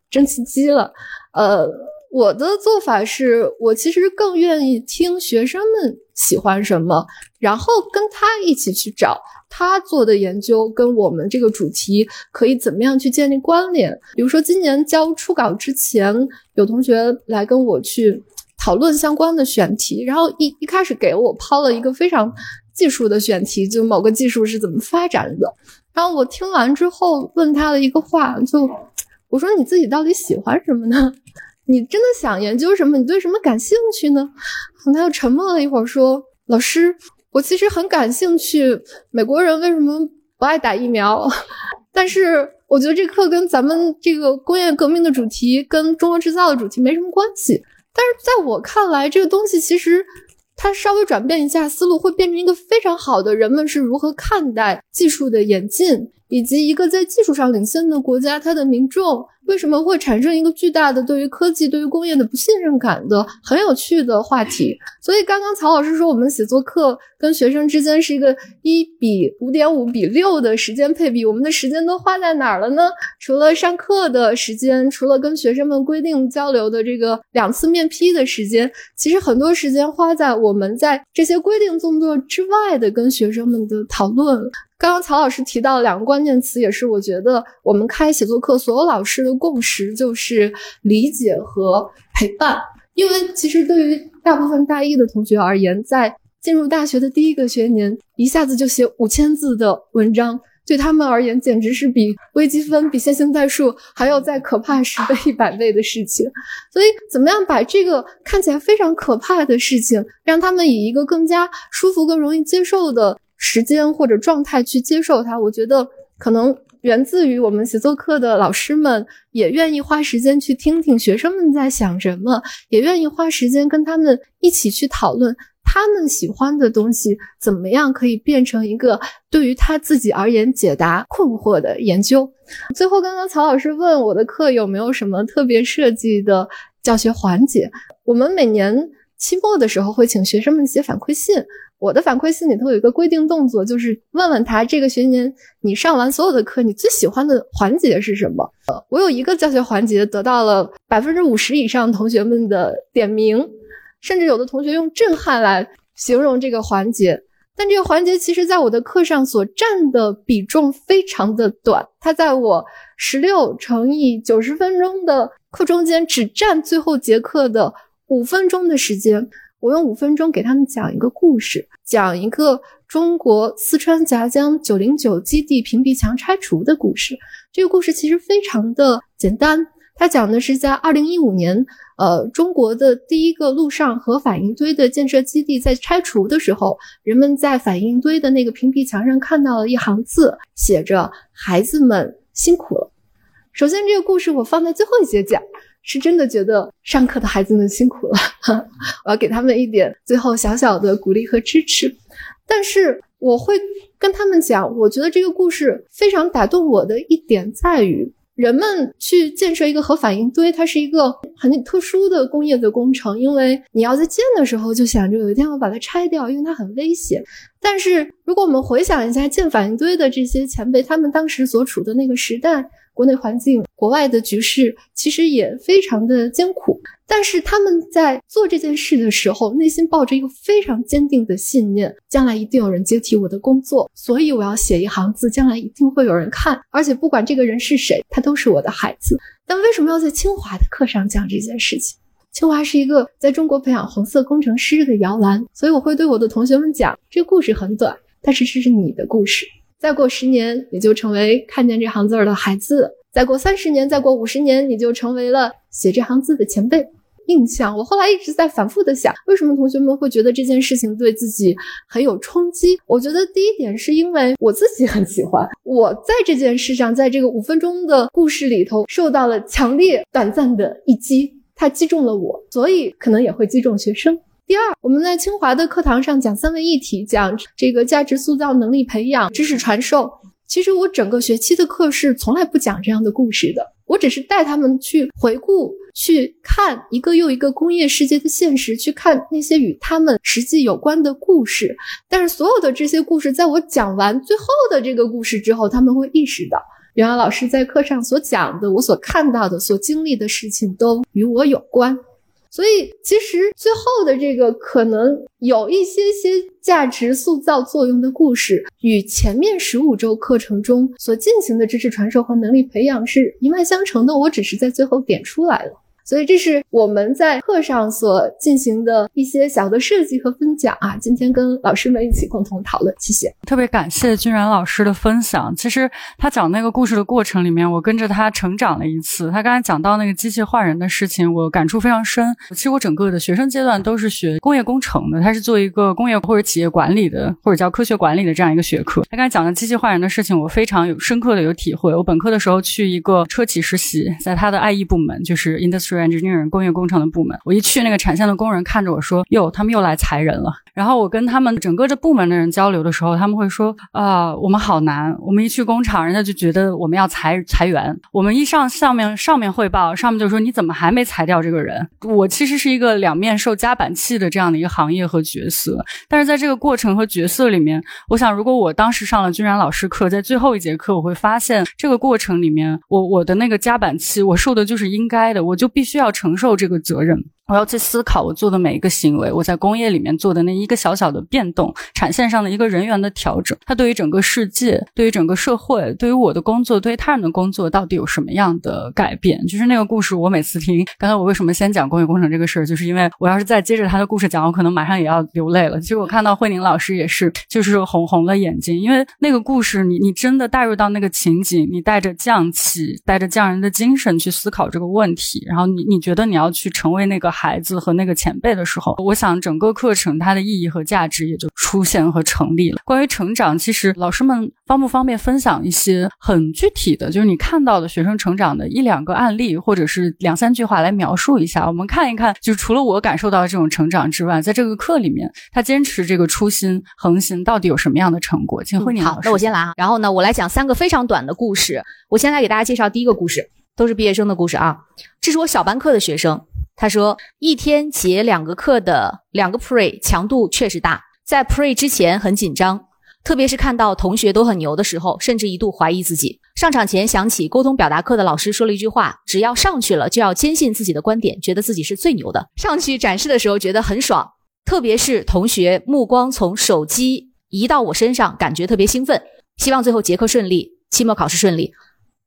蒸汽机了？呃，我的做法是我其实更愿意听学生们喜欢什么，然后跟他一起去找。他做的研究跟我们这个主题可以怎么样去建立关联？比如说，今年交初稿之前，有同学来跟我去讨论相关的选题，然后一一开始给我抛了一个非常技术的选题，就某个技术是怎么发展的。然后我听完之后问他的一个话，就我说：“你自己到底喜欢什么呢？你真的想研究什么？你对什么感兴趣呢？”他又沉默了一会儿，说：“老师。”我其实很感兴趣，美国人为什么不爱打疫苗？但是我觉得这课跟咱们这个工业革命的主题，跟中国制造的主题没什么关系。但是在我看来，这个东西其实它稍微转变一下思路，会变成一个非常好的人们是如何看待技术的演进，以及一个在技术上领先的国家，它的民众。为什么会产生一个巨大的对于科技、对于工业的不信任感的很有趣的话题？所以刚刚曹老师说，我们写作课跟学生之间是一个一比五点五比六的时间配比。我们的时间都花在哪儿了呢？除了上课的时间，除了跟学生们规定交流的这个两次面批的时间，其实很多时间花在我们在这些规定动作之外的跟学生们的讨论。刚刚曹老师提到两个关键词，也是我觉得我们开写作课所有老师的共识，就是理解和陪伴。因为其实对于大部分大一的同学而言，在进入大学的第一个学年，一下子就写五千字的文章，对他们而言简直是比微积分、比线性代数还要再可怕十倍、一百倍的事情。所以，怎么样把这个看起来非常可怕的事情，让他们以一个更加舒服、更容易接受的时间或者状态去接受它？我觉得可能源自于我们写作课的老师们也愿意花时间去听听学生们在想什么，也愿意花时间跟他们一起去讨论。他们喜欢的东西怎么样可以变成一个对于他自己而言解答困惑的研究？最后，刚刚曹老师问我的课有没有什么特别设计的教学环节？我们每年期末的时候会请学生们写反馈信，我的反馈信里头有一个规定动作，就是问问他这个学年你上完所有的课，你最喜欢的环节是什么？呃，我有一个教学环节得到了百分之五十以上同学们的点名。甚至有的同学用震撼来形容这个环节，但这个环节其实在我的课上所占的比重非常的短，它在我十六乘以九十分钟的课中间只占最后节课的五分钟的时间。我用五分钟给他们讲一个故事，讲一个中国四川夹江九零九基地屏蔽墙拆除的故事。这个故事其实非常的简单，它讲的是在二零一五年。呃，中国的第一个陆上核反应堆的建设基地在拆除的时候，人们在反应堆的那个屏蔽墙上看到了一行字，写着“孩子们辛苦了”。首先，这个故事我放在最后一节讲，是真的觉得上课的孩子们辛苦了，我要给他们一点最后小小的鼓励和支持。但是，我会跟他们讲，我觉得这个故事非常打动我的一点在于。人们去建设一个核反应堆，它是一个很特殊的工业的工程，因为你要在建的时候就想着有一天要把它拆掉，因为它很危险。但是如果我们回想一下建反应堆的这些前辈，他们当时所处的那个时代。国内环境、国外的局势其实也非常的艰苦，但是他们在做这件事的时候，内心抱着一个非常坚定的信念：将来一定有人接替我的工作，所以我要写一行字，将来一定会有人看，而且不管这个人是谁，他都是我的孩子。但为什么要在清华的课上讲这件事情？清华是一个在中国培养红色工程师的摇篮，所以我会对我的同学们讲：这故事很短，但是这是你的故事。再过十年，你就成为看见这行字儿的孩子；再过三十年，再过五十年，你就成为了写这行字的前辈。印象，我后来一直在反复的想，为什么同学们会觉得这件事情对自己很有冲击？我觉得第一点是因为我自己很喜欢，我在这件事上，在这个五分钟的故事里头受到了强烈短暂的一击，它击中了我，所以可能也会击中学生。第二，我们在清华的课堂上讲三位一体，讲这个价值塑造、能力培养、知识传授。其实我整个学期的课是从来不讲这样的故事的，我只是带他们去回顾、去看一个又一个工业世界的现实，去看那些与他们实际有关的故事。但是所有的这些故事，在我讲完最后的这个故事之后，他们会意识到，原来老师在课上所讲的、我所看到的、所经历的事情都与我有关。所以，其实最后的这个可能有一些些价值塑造作用的故事，与前面十五周课程中所进行的知识传授和能力培养是一脉相承的。我只是在最后点出来了。所以这是我们在课上所进行的一些小的设计和分享啊，今天跟老师们一起共同讨论，谢谢。特别感谢君然老师的分享。其实他讲那个故事的过程里面，我跟着他成长了一次。他刚才讲到那个机器换人的事情，我感触非常深。其实我整个的学生阶段都是学工业工程的，他是做一个工业或者企业管理的，或者叫科学管理的这样一个学科。他刚才讲的机器换人的事情，我非常有深刻的有体会。我本科的时候去一个车企实习，在他的 IE 部门，就是 Industry。Engineer 工业工程的部门，我一去那个产线的工人看着我说：“哟，他们又来裁人了。”然后我跟他们整个这部门的人交流的时候，他们会说：“啊，我们好难。我们一去工厂，人家就觉得我们要裁裁员。我们一上上面上面汇报，上面就说你怎么还没裁掉这个人？我其实是一个两面受夹板气的这样的一个行业和角色。但是在这个过程和角色里面，我想，如果我当时上了君然老师课，在最后一节课，我会发现这个过程里面，我我的那个夹板气，我受的就是应该的，我就必须要承受这个责任。我要去思考我做的每一个行为，我在工业里面做的那一个小小的变动，产线上的一个人员的调整，它对于整个世界、对于整个社会、对于我的工作、对于他人的工作，到底有什么样的改变？就是那个故事，我每次听，刚才我为什么先讲工业工程这个事儿，就是因为我要是再接着他的故事讲，我可能马上也要流泪了。其实我看到慧宁老师也是，就是红红了眼睛，因为那个故事，你你真的带入到那个情景，你带着匠气，带着匠人的精神去思考这个问题，然后你你觉得你要去成为那个。孩子和那个前辈的时候，我想整个课程它的意义和价值也就出现和成立了。关于成长，其实老师们方不方便分享一些很具体的，就是你看到的学生成长的一两个案例，或者是两三句话来描述一下，我们看一看，就是除了我感受到这种成长之外，在这个课里面，他坚持这个初心恒心到底有什么样的成果？请慧宁好，那我先来啊。然后呢，我来讲三个非常短的故事。我先来给大家介绍第一个故事，都是毕业生的故事啊。这是我小班课的学生。他说，一天结两个课的两个 pre 强度确实大，在 pre 之前很紧张，特别是看到同学都很牛的时候，甚至一度怀疑自己。上场前想起沟通表达课的老师说了一句话：只要上去了，就要坚信自己的观点，觉得自己是最牛的。上去展示的时候觉得很爽，特别是同学目光从手机移到我身上，感觉特别兴奋。希望最后结课顺利，期末考试顺利。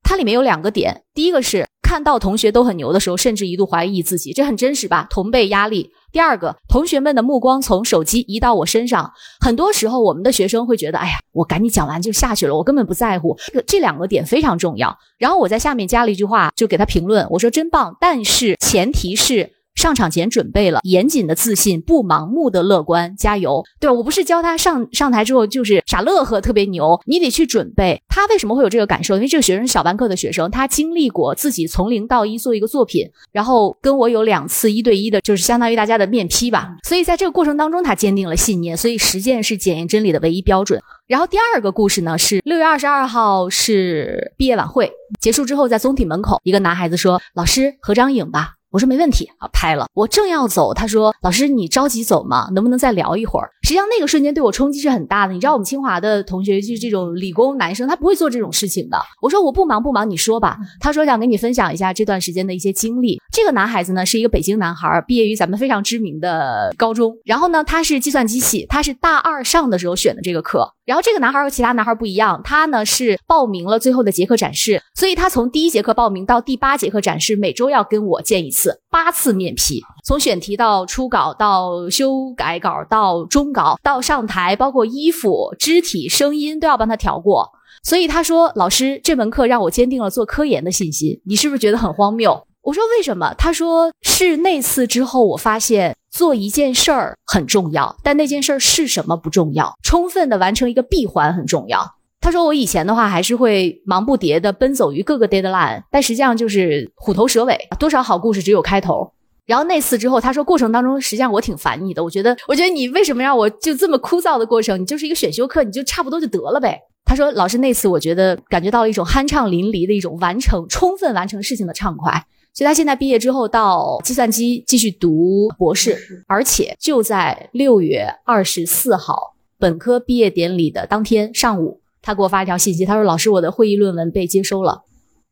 它里面有两个点，第一个是。看到同学都很牛的时候，甚至一度怀疑自己，这很真实吧？同辈压力。第二个，同学们的目光从手机移到我身上，很多时候我们的学生会觉得，哎呀，我赶紧讲完就下去了，我根本不在乎。这这两个点非常重要。然后我在下面加了一句话，就给他评论，我说真棒，但是前提是。上场前准备了，严谨的自信，不盲目的乐观，加油！对我不是教他上上台之后就是傻乐呵，特别牛，你得去准备。他为什么会有这个感受？因为这个学生是小班课的学生，他经历过自己从零到一做一个作品，然后跟我有两次一对一的，就是相当于大家的面批吧。所以在这个过程当中，他坚定了信念。所以实践是检验真理的唯一标准。然后第二个故事呢，是六月二十二号是毕业晚会结束之后，在综体门口，一个男孩子说：“老师合张影吧。”我说没问题啊，拍了。我正要走，他说：“老师，你着急走吗？能不能再聊一会儿？”实际上那个瞬间对我冲击是很大的。你知道我们清华的同学就是这种理工男生，他不会做这种事情的。我说我不忙不忙，你说吧。他说想跟你分享一下这段时间的一些经历。这个男孩子呢是一个北京男孩，毕业于咱们非常知名的高中。然后呢他是计算机系，他是大二上的时候选的这个课。然后这个男孩和其他男孩不一样，他呢是报名了最后的结课展示，所以他从第一节课报名到第八节课展示，每周要跟我见一次，八次面批，从选题到初稿到修改稿到中稿到上台，包括衣服、肢体、声音都要帮他调过。所以他说：“老师，这门课让我坚定了做科研的信心。”你是不是觉得很荒谬？我说为什么？他说是那次之后，我发现。做一件事儿很重要，但那件事儿是什么不重要。充分的完成一个闭环很重要。他说我以前的话还是会忙不迭的奔走于各个 deadline，但实际上就是虎头蛇尾。多少好故事只有开头。然后那次之后，他说过程当中实际上我挺烦你的。我觉得，我觉得你为什么让我就这么枯燥的过程？你就是一个选修课，你就差不多就得了呗。他说老师那次我觉得感觉到了一种酣畅淋漓的一种完成、充分完成事情的畅快。所以他现在毕业之后到计算机继续读博士，而且就在六月二十四号本科毕业典礼的当天上午，他给我发一条信息，他说：“老师，我的会议论文被接收了。”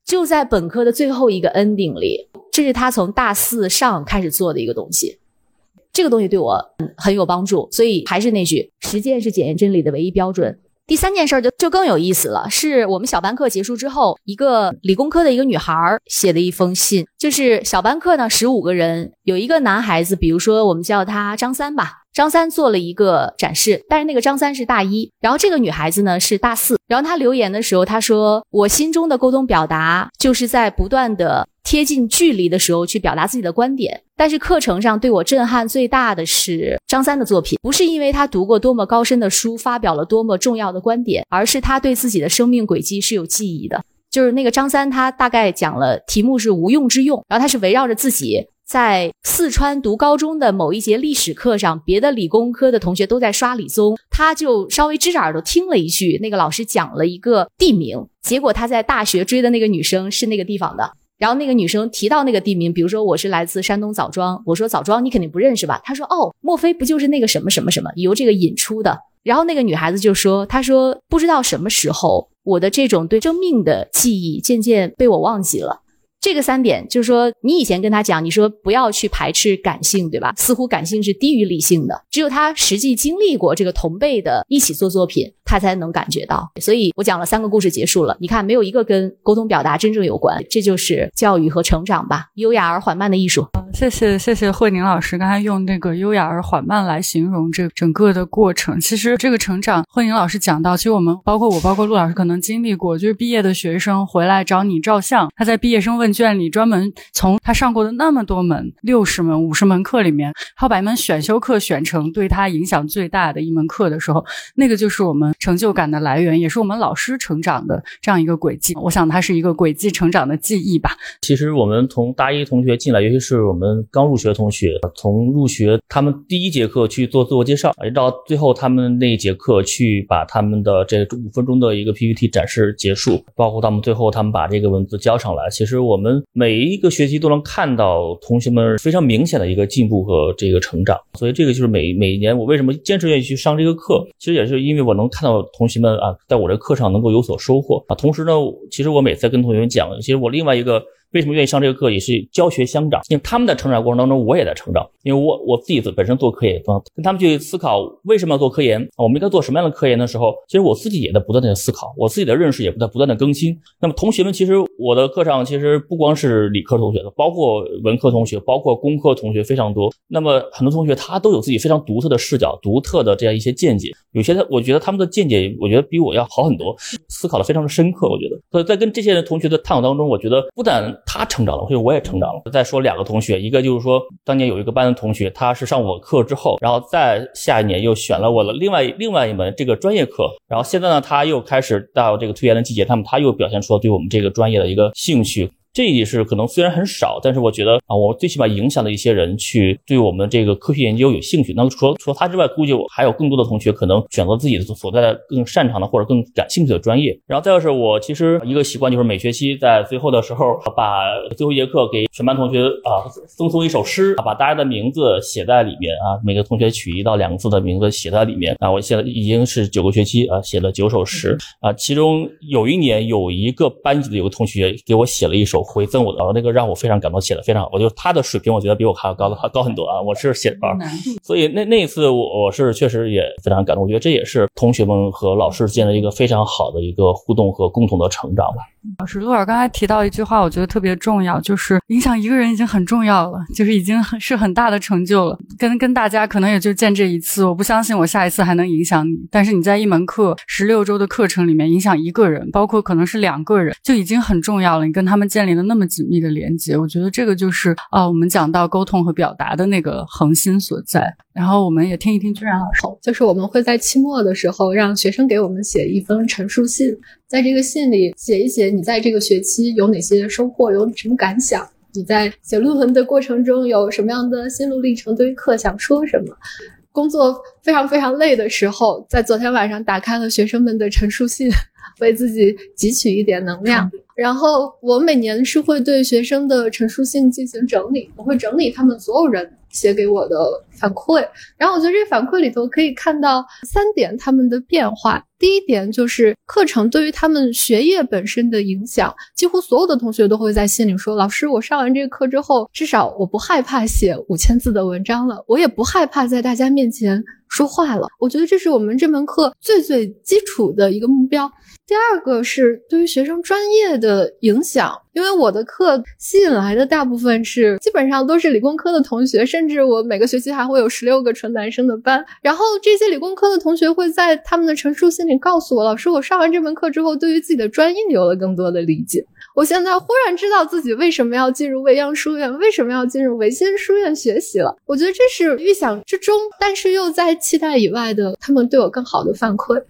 就在本科的最后一个 ending 里，这是他从大四上开始做的一个东西，这个东西对我很有帮助。所以还是那句，实践是检验真理的唯一标准。第三件事就就更有意思了，是我们小班课结束之后，一个理工科的一个女孩写的一封信，就是小班课呢十五个人，有一个男孩子，比如说我们叫他张三吧，张三做了一个展示，但是那个张三是大一，然后这个女孩子呢是大四，然后她留言的时候，她说我心中的沟通表达就是在不断的。贴近距离的时候去表达自己的观点，但是课程上对我震撼最大的是张三的作品，不是因为他读过多么高深的书，发表了多么重要的观点，而是他对自己的生命轨迹是有记忆的。就是那个张三，他大概讲了题目是无用之用，然后他是围绕着自己在四川读高中的某一节历史课上，别的理工科的同学都在刷理综，他就稍微支着耳朵听了一句，那个老师讲了一个地名，结果他在大学追的那个女生是那个地方的。然后那个女生提到那个地名，比如说我是来自山东枣庄，我说枣庄你肯定不认识吧？她说哦，莫非不就是那个什么什么什么由这个引出的？然后那个女孩子就说，她说不知道什么时候我的这种对生命的记忆渐渐被我忘记了。这个三点就是说，你以前跟他讲，你说不要去排斥感性，对吧？似乎感性是低于理性的，只有他实际经历过这个同辈的一起做作品，他才能感觉到。所以我讲了三个故事结束了，你看没有一个跟沟通表达真正有关，这就是教育和成长吧，优雅而缓慢的艺术。谢谢谢谢慧宁老师，刚才用那个优雅而缓慢来形容这整个的过程。其实这个成长，慧宁老师讲到，其实我们包括我，包括陆老师可能经历过，就是毕业的学生回来找你照相，他在毕业生问卷里专门从他上过的那么多门六十门、五十门课里面，他把一门选修课选成对他影响最大的一门课的时候，那个就是我们成就感的来源，也是我们老师成长的这样一个轨迹。我想它是一个轨迹成长的记忆吧。其实我们从大一同学进来，尤其是我们刚入学同学，从入学他们第一节课去做自我介绍，一直到最后他们那一节课去把他们的这五分钟的一个 PPT 展示结束，包括他们最后他们把这个文字交上来。其实我们每一个学期都能看到同学们非常明显的一个进步和这个成长，所以这个就是每每一年我为什么坚持愿意去上这个课，其实也是因为我能看到同学们啊，在我的课上能够有所收获啊。同时呢，其实我每次跟同学们讲，其实我另外一个。为什么愿意上这个课，也是教学相长。因为他们在成长过程当中，我也在成长。因为我我自己本身做科研，跟他们去思考为什么要做科研，我们应该做什么样的科研的时候，其实我自己也在不断的思考，我自己的认识也在不断的更新。那么同学们，其实我的课上其实不光是理科同学的，包括文科同学，包括工科同学非常多。那么很多同学他都有自己非常独特的视角、独特的这样一些见解。有些我觉得他们的见解，我觉得比我要好很多，思考的非常的深刻。我觉得，所以在跟这些同学的探讨当中，我觉得不但他成长了，所以我也成长了。再说两个同学，一个就是说当年有一个班的同学，他是上我课之后，然后再下一年又选了我的另外另外一门这个专业课，然后现在呢，他又开始到这个推研的季节，那么他又表现出了对我们这个专业的一个兴趣。这也是可能虽然很少，但是我觉得啊，我最起码影响了一些人去对我们这个科学研究有兴趣。那除了除了他之外，估计我还有更多的同学可能选择自己的所在的更擅长的或者更感兴趣的专业。然后再就是我其实一个习惯就是每学期在最后的时候把最后一节课给全班同学啊赠送一首诗，把大家的名字写在里面啊，每个同学取一到两个字的名字写在里面啊。我现在已经是九个学期啊，写了九首诗啊，其中有一年有一个班级的有个同学给我写了一首。回赠我的那个让我非常感动，写的非常好。我就他的水平，我觉得比我还要高的高很多啊！我是写啊，所以那那一次我我是确实也非常感动。我觉得这也是同学们和老师之间的一个非常好的一个互动和共同的成长吧。老师，陆尔刚才提到一句话，我觉得特别重要，就是影响一个人已经很重要了，就是已经很是很大的成就了。跟跟大家可能也就见这一次，我不相信我下一次还能影响你。但是你在一门课十六周的课程里面影响一个人，包括可能是两个人，就已经很重要了。你跟他们建立那么紧密的连接，我觉得这个就是啊，我们讲到沟通和表达的那个核心所在。然后我们也听一听居然老师，就是我们会在期末的时候让学生给我们写一封陈述信，在这个信里写一写你在这个学期有哪些收获，有什么感想，你在写论文的过程中有什么样的心路历程，对于课想说什么。工作非常非常累的时候，在昨天晚上打开了学生们的陈述信，为自己汲取一点能量。然后我每年是会对学生的陈述信进行整理，我会整理他们所有人写给我的反馈。然后我觉得这反馈里头可以看到三点他们的变化。第一点就是课程对于他们学业本身的影响，几乎所有的同学都会在信里说：“老师，我上完这个课之后，至少我不害怕写五千字的文章了，我也不害怕在大家面前说话了。”我觉得这是我们这门课最最基础的一个目标。第二个是对于学生专业的影响，因为我的课吸引来的大部分是基本上都是理工科的同学，甚至我每个学期还会有十六个纯男生的班。然后这些理工科的同学会在他们的陈述信里告诉我，老师，我上完这门课之后，对于自己的专业有了更多的理解。我现在忽然知道自己为什么要进入未央书院，为什么要进入维新书院学习了。我觉得这是预想之中，但是又在期待以外的他们对我更好的反馈。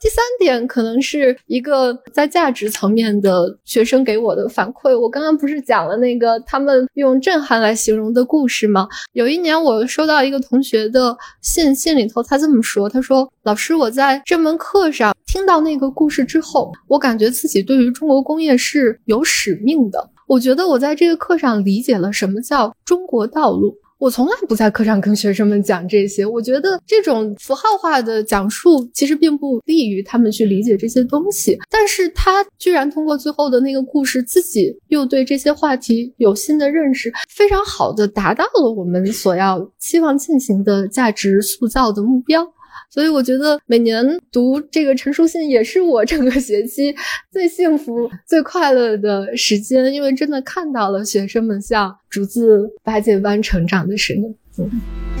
第三点可能是一个在价值层面的学生给我的反馈。我刚刚不是讲了那个他们用震撼来形容的故事吗？有一年我收到一个同学的信，信里头他这么说：“他说，老师，我在这门课上听到那个故事之后，我感觉自己对于中国工业是。”有使命的，我觉得我在这个课上理解了什么叫中国道路。我从来不在课上跟学生们讲这些。我觉得这种符号化的讲述其实并不利于他们去理解这些东西。但是他居然通过最后的那个故事，自己又对这些话题有新的认识，非常好的达到了我们所要期望进行的价值塑造的目标。所以我觉得每年读这个陈述信也是我整个学期最幸福、最快乐的时间，因为真的看到了学生们像竹子八戒般成长的身影。嗯。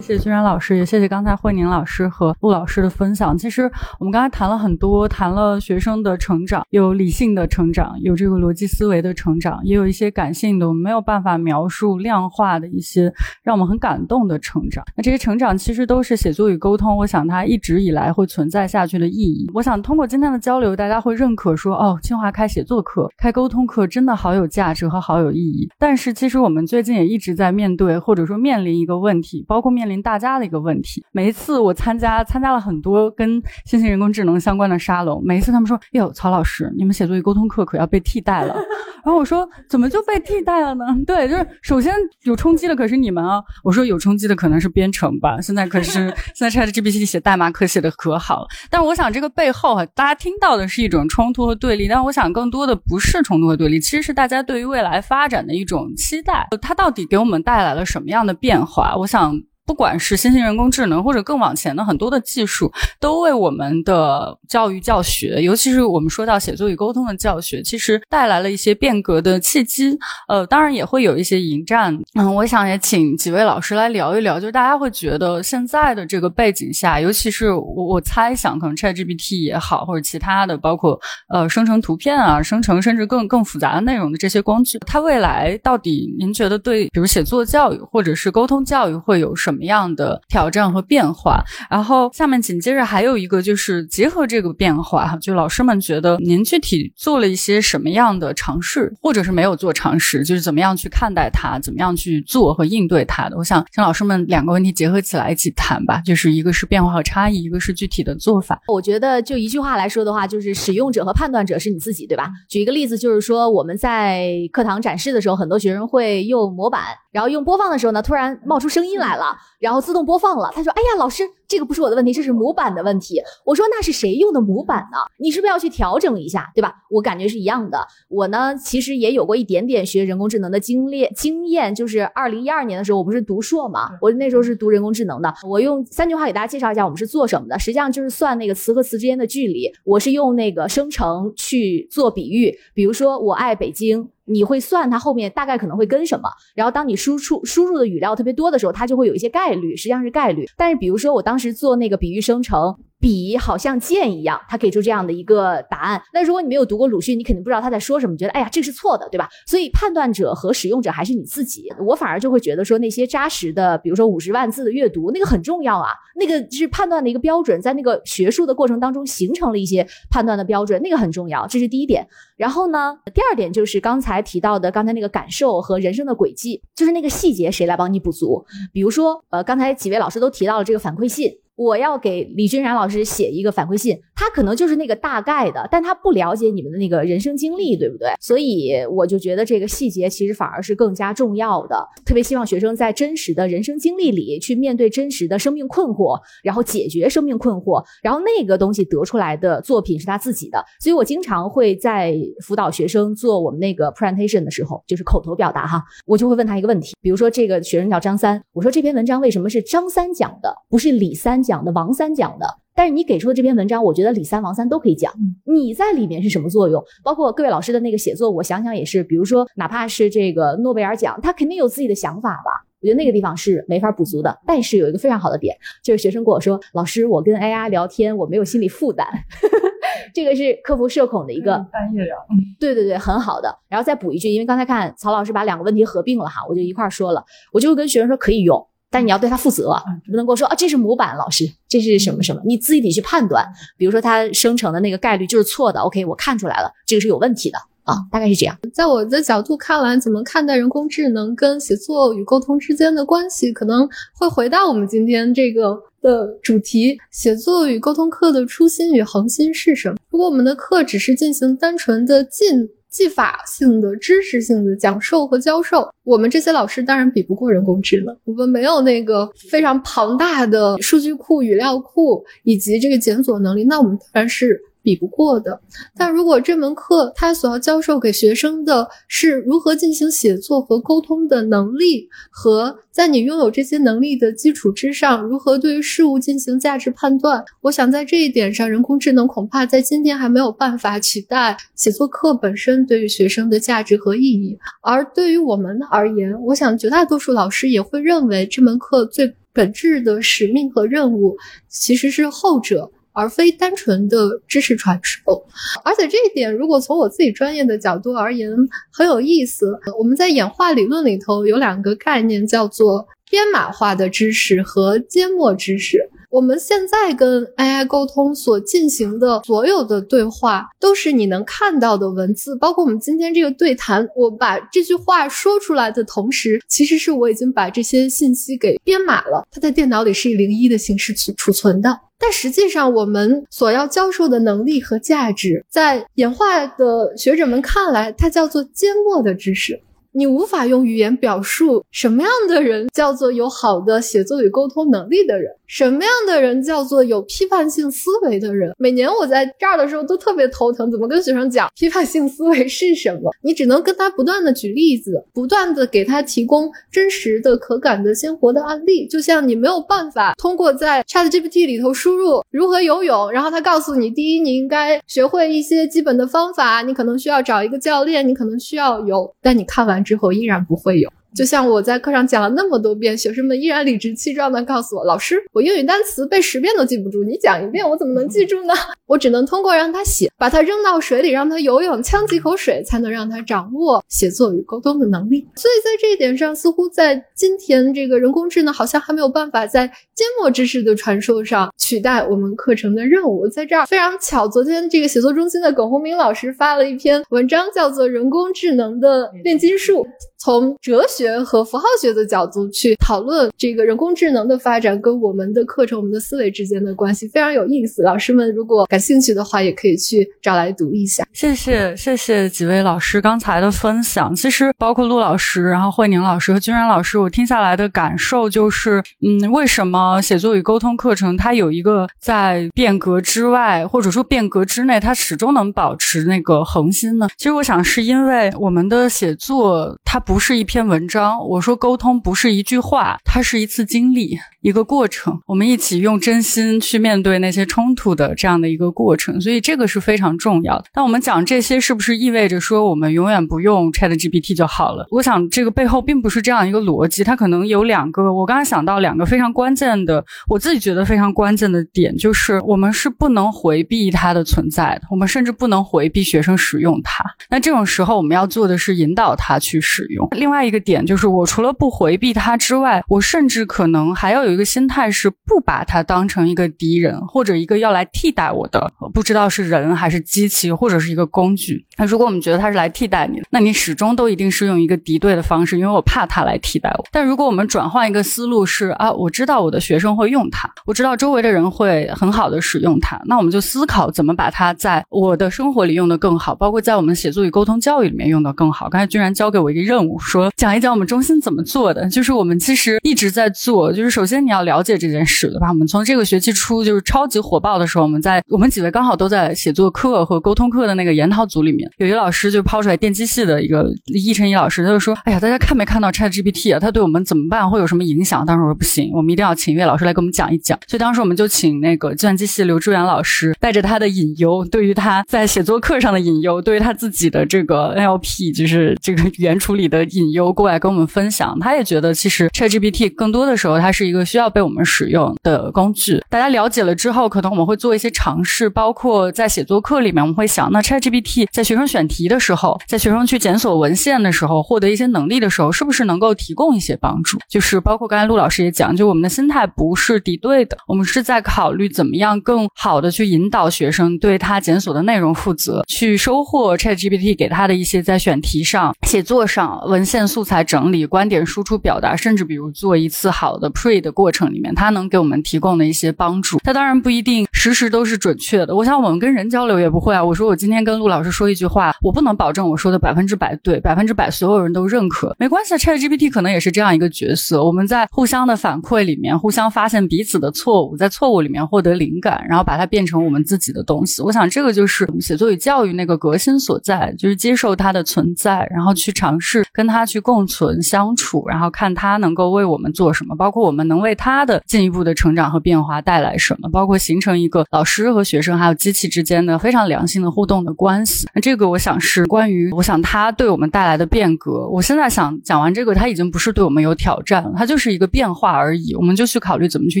谢谢君然老师，也谢谢刚才慧宁老师和陆老师的分享。其实我们刚才谈了很多，谈了学生的成长，有理性的成长，有这个逻辑思维的成长，也有一些感性的，我们没有办法描述量化的一些让我们很感动的成长。那这些成长其实都是写作与沟通，我想它一直以来会存在下去的意义。我想通过今天的交流，大家会认可说，哦，清华开写作课、开沟通课真的好有价值和好有意义。但是其实我们最近也一直在面对或者说面临一个问题，包括面临。大家的一个问题，每一次我参加参加了很多跟新型人工智能相关的沙龙，每一次他们说：“哟，曹老师，你们写作与沟通课可要被替代了。”然后我说：“怎么就被替代了呢？”对，就是首先有冲击的可是你们啊。我说有冲击的可能是编程吧，现在可是 现在 ChatGPT 写代码可写的可好了。但我想这个背后哈，大家听到的是一种冲突和对立，但我想更多的不是冲突和对立，其实是大家对于未来发展的一种期待。它到底给我们带来了什么样的变化？我想。不管是新型人工智能，或者更往前的很多的技术，都为我们的教育教学，尤其是我们说到写作与沟通的教学，其实带来了一些变革的契机。呃，当然也会有一些迎战。嗯，我想也请几位老师来聊一聊，就是大家会觉得现在的这个背景下，尤其是我我猜想，可能 ChatGPT 也好，或者其他的，包括呃生成图片啊，生成甚至更更复杂的内容的这些工具，它未来到底您觉得对，比如写作教育或者是沟通教育会有什么？什么样的挑战和变化？然后下面紧接着还有一个就是结合这个变化哈，就老师们觉得您具体做了一些什么样的尝试，或者是没有做尝试，就是怎么样去看待它，怎么样去做和应对它的？我想请老师们两个问题结合起来一起谈吧，就是一个是变化和差异，一个是具体的做法。我觉得就一句话来说的话，就是使用者和判断者是你自己，对吧？举一个例子，就是说我们在课堂展示的时候，很多学生会用模板。然后用播放的时候呢，突然冒出声音来了，然后自动播放了。他说：“哎呀，老师，这个不是我的问题，这是模板的问题。”我说：“那是谁用的模板呢？你是不是要去调整一下，对吧？”我感觉是一样的。我呢，其实也有过一点点学人工智能的经历经验，就是二零一二年的时候，我不是读硕嘛，我那时候是读人工智能的。我用三句话给大家介绍一下，我们是做什么的。实际上就是算那个词和词之间的距离。我是用那个生成去做比喻，比如说我爱北京。你会算它后面大概可能会跟什么，然后当你输出输入的语料特别多的时候，它就会有一些概概率，实际上是概率。但是比如说我当时做那个比喻生成。笔好像剑一样，他给出这样的一个答案。那如果你没有读过鲁迅，你肯定不知道他在说什么，觉得哎呀，这是错的，对吧？所以判断者和使用者还是你自己。我反而就会觉得说，那些扎实的，比如说五十万字的阅读，那个很重要啊，那个是判断的一个标准，在那个学术的过程当中形成了一些判断的标准，那个很重要，这是第一点。然后呢，第二点就是刚才提到的，刚才那个感受和人生的轨迹，就是那个细节谁来帮你补足？比如说，呃，刚才几位老师都提到了这个反馈信。我要给李君然老师写一个反馈信，他可能就是那个大概的，但他不了解你们的那个人生经历，对不对？所以我就觉得这个细节其实反而是更加重要的。特别希望学生在真实的人生经历里去面对真实的生命困惑，然后解决生命困惑，然后那个东西得出来的作品是他自己的。所以我经常会在辅导学生做我们那个 presentation 的时候，就是口头表达哈，我就会问他一个问题，比如说这个学生叫张三，我说这篇文章为什么是张三讲的，不是李三？讲的王三讲的，但是你给出的这篇文章，我觉得李三、王三都可以讲。你在里面是什么作用？包括各位老师的那个写作，我想想也是。比如说，哪怕是这个诺贝尔奖，他肯定有自己的想法吧？我觉得那个地方是没法补足的。但是有一个非常好的点，就是学生跟我说：“老师，我跟 AI 聊天，我没有心理负担。”这个是克服社恐的一个半夜聊。对对对，很好的。然后再补一句，因为刚才看曹老师把两个问题合并了哈，我就一块说了。我就跟学生说可以用。但你要对他负责，你不能跟我说啊，这是模板，老师，这是什么什么，你自己得去判断。比如说它生成的那个概率就是错的，OK，我看出来了，这个是有问题的啊，大概是这样。在我的角度看来，怎么看待人工智能跟写作与沟通之间的关系，可能会回到我们今天这个的主题：写作与沟通课的初心与恒心是什么？如果我们的课只是进行单纯的进。技法性的、知识性的讲授和教授，我们这些老师当然比不过人工智能。我们没有那个非常庞大的数据库、语料库以及这个检索能力，那我们当然是。比不过的，但如果这门课他所要教授给学生的是如何进行写作和沟通的能力，和在你拥有这些能力的基础之上，如何对于事物进行价值判断，我想在这一点上，人工智能恐怕在今天还没有办法取代写作课本身对于学生的价值和意义。而对于我们而言，我想绝大多数老师也会认为这门课最本质的使命和任务其实是后者。而非单纯的知识传授，而且这一点，如果从我自己专业的角度而言，很有意思。我们在演化理论里头有两个概念，叫做编码化的知识和缄默知识。我们现在跟 AI 沟通所进行的所有的对话，都是你能看到的文字，包括我们今天这个对谈。我把这句话说出来的同时，其实是我已经把这些信息给编码了，它在电脑里是以零一的形式储储存的。但实际上，我们所要教授的能力和价值，在演化的学者们看来，它叫做缄默的知识。你无法用语言表述什么样的人叫做有好的写作与沟通能力的人。什么样的人叫做有批判性思维的人？每年我在这儿的时候都特别头疼，怎么跟学生讲 批判性思维是什么？你只能跟他不断的举例子，不断的给他提供真实的、可感的、鲜活的案例。就像你没有办法通过在 ChatGPT 里头输入如何游泳，然后他告诉你，第一你应该学会一些基本的方法，你可能需要找一个教练，你可能需要游，但你看完之后依然不会游。就像我在课上讲了那么多遍，学生们依然理直气壮地告诉我：“老师，我英语单词背十遍都记不住，你讲一遍我怎么能记住呢？我只能通过让他写，把他扔到水里，让他游泳，呛几口水，才能让他掌握写作与沟通的能力。所以在这一点上，似乎在今天这个人工智能好像还没有办法在缄默知识的传授上取代我们课程的任务。在这儿非常巧，昨天这个写作中心的耿宏明老师发了一篇文章，叫做《人工智能的炼金术》。从哲学学和符号学的角度去讨论这个人工智能的发展跟我们的课程、我们的思维之间的关系，非常有意思。老师们如果感兴趣的话，也可以去找来读一下。谢谢，谢谢几位老师刚才的分享。其实包括陆老师、然后慧宁老师和君然老师，我听下来的感受就是，嗯，为什么写作与沟通课程它有一个在变革之外，或者说变革之内，它始终能保持那个恒心呢？其实我想是因为我们的写作它。不是一篇文章，我说沟通不是一句话，它是一次经历。一个过程，我们一起用真心去面对那些冲突的这样的一个过程，所以这个是非常重要的。那我们讲这些，是不是意味着说我们永远不用 Chat GPT 就好了？我想这个背后并不是这样一个逻辑，它可能有两个。我刚才想到两个非常关键的，我自己觉得非常关键的点，就是我们是不能回避它的存在的，我们甚至不能回避学生使用它。那这种时候，我们要做的是引导他去使使用。另外一个点就是，我除了不回避它之外，我甚至可能还要有。一个心态是不把它当成一个敌人，或者一个要来替代我的，不知道是人还是机器，或者是一个工具。那如果我们觉得它是来替代你，那你始终都一定是用一个敌对的方式，因为我怕它来替代我。但如果我们转换一个思路，是啊，我知道我的学生会用它，我知道周围的人会很好的使用它，那我们就思考怎么把它在我的生活里用得更好，包括在我们写作与沟通教育里面用得更好。刚才居然交给我一个任务，说讲一讲我们中心怎么做的，就是我们其实一直在做，就是首先。你要了解这件事，对吧？我们从这个学期初就是超级火爆的时候，我们在我们几位刚好都在写作课和沟通课的那个研讨组里面，有一个老师就抛出来电机系的一个易晨一老师，他就说：“哎呀，大家看没看到 Chat GPT 啊？它对我们怎么办？会有什么影响？”当时我说：“不行，我们一定要请一位老师来给我们讲一讲。”所以当时我们就请那个计算机系刘志远老师，带着他的隐忧，对于他在写作课上的隐忧，对于他自己的这个 NLP 就是这个语言处理里的隐忧过来跟我们分享。他也觉得其实 Chat GPT 更多的时候，它是一个需要被我们使用的工具，大家了解了之后，可能我们会做一些尝试，包括在写作课里面，我们会想，那 ChatGPT 在学生选题的时候，在学生去检索文献的时候，获得一些能力的时候，是不是能够提供一些帮助？就是包括刚才陆老师也讲，就我们的心态不是敌对的，我们是在考虑怎么样更好的去引导学生对他检索的内容负责，去收获 ChatGPT 给他的一些在选题上、写作上文献素材整理、观点输出表达，甚至比如做一次好的 pre 的过程里面，它能给我们提供的一些帮助。它当然不一定时时都是准确的。我想我们跟人交流也不会啊。我说我今天跟陆老师说一句话，我不能保证我说的百分之百对，百分之百所有人都认可。没关系，ChatGPT 可能也是这样一个角色。我们在互相的反馈里面，互相发现彼此的错误，在错误里面获得灵感，然后把它变成我们自己的东西。我想这个就是写作与教育那个革新所在，就是接受它的存在，然后去尝试跟他去共存相处，然后看他能够为我们做什么，包括我们能为他的进一步的成长和变化带来什么，包括形成一个老师和学生还有机器之间的非常良性的互动的关系。那这个我想是关于，我想它对我们带来的变革。我现在想讲完这个，它已经不是对我们有挑战了，它就是一个变化而已。我们就去考虑怎么去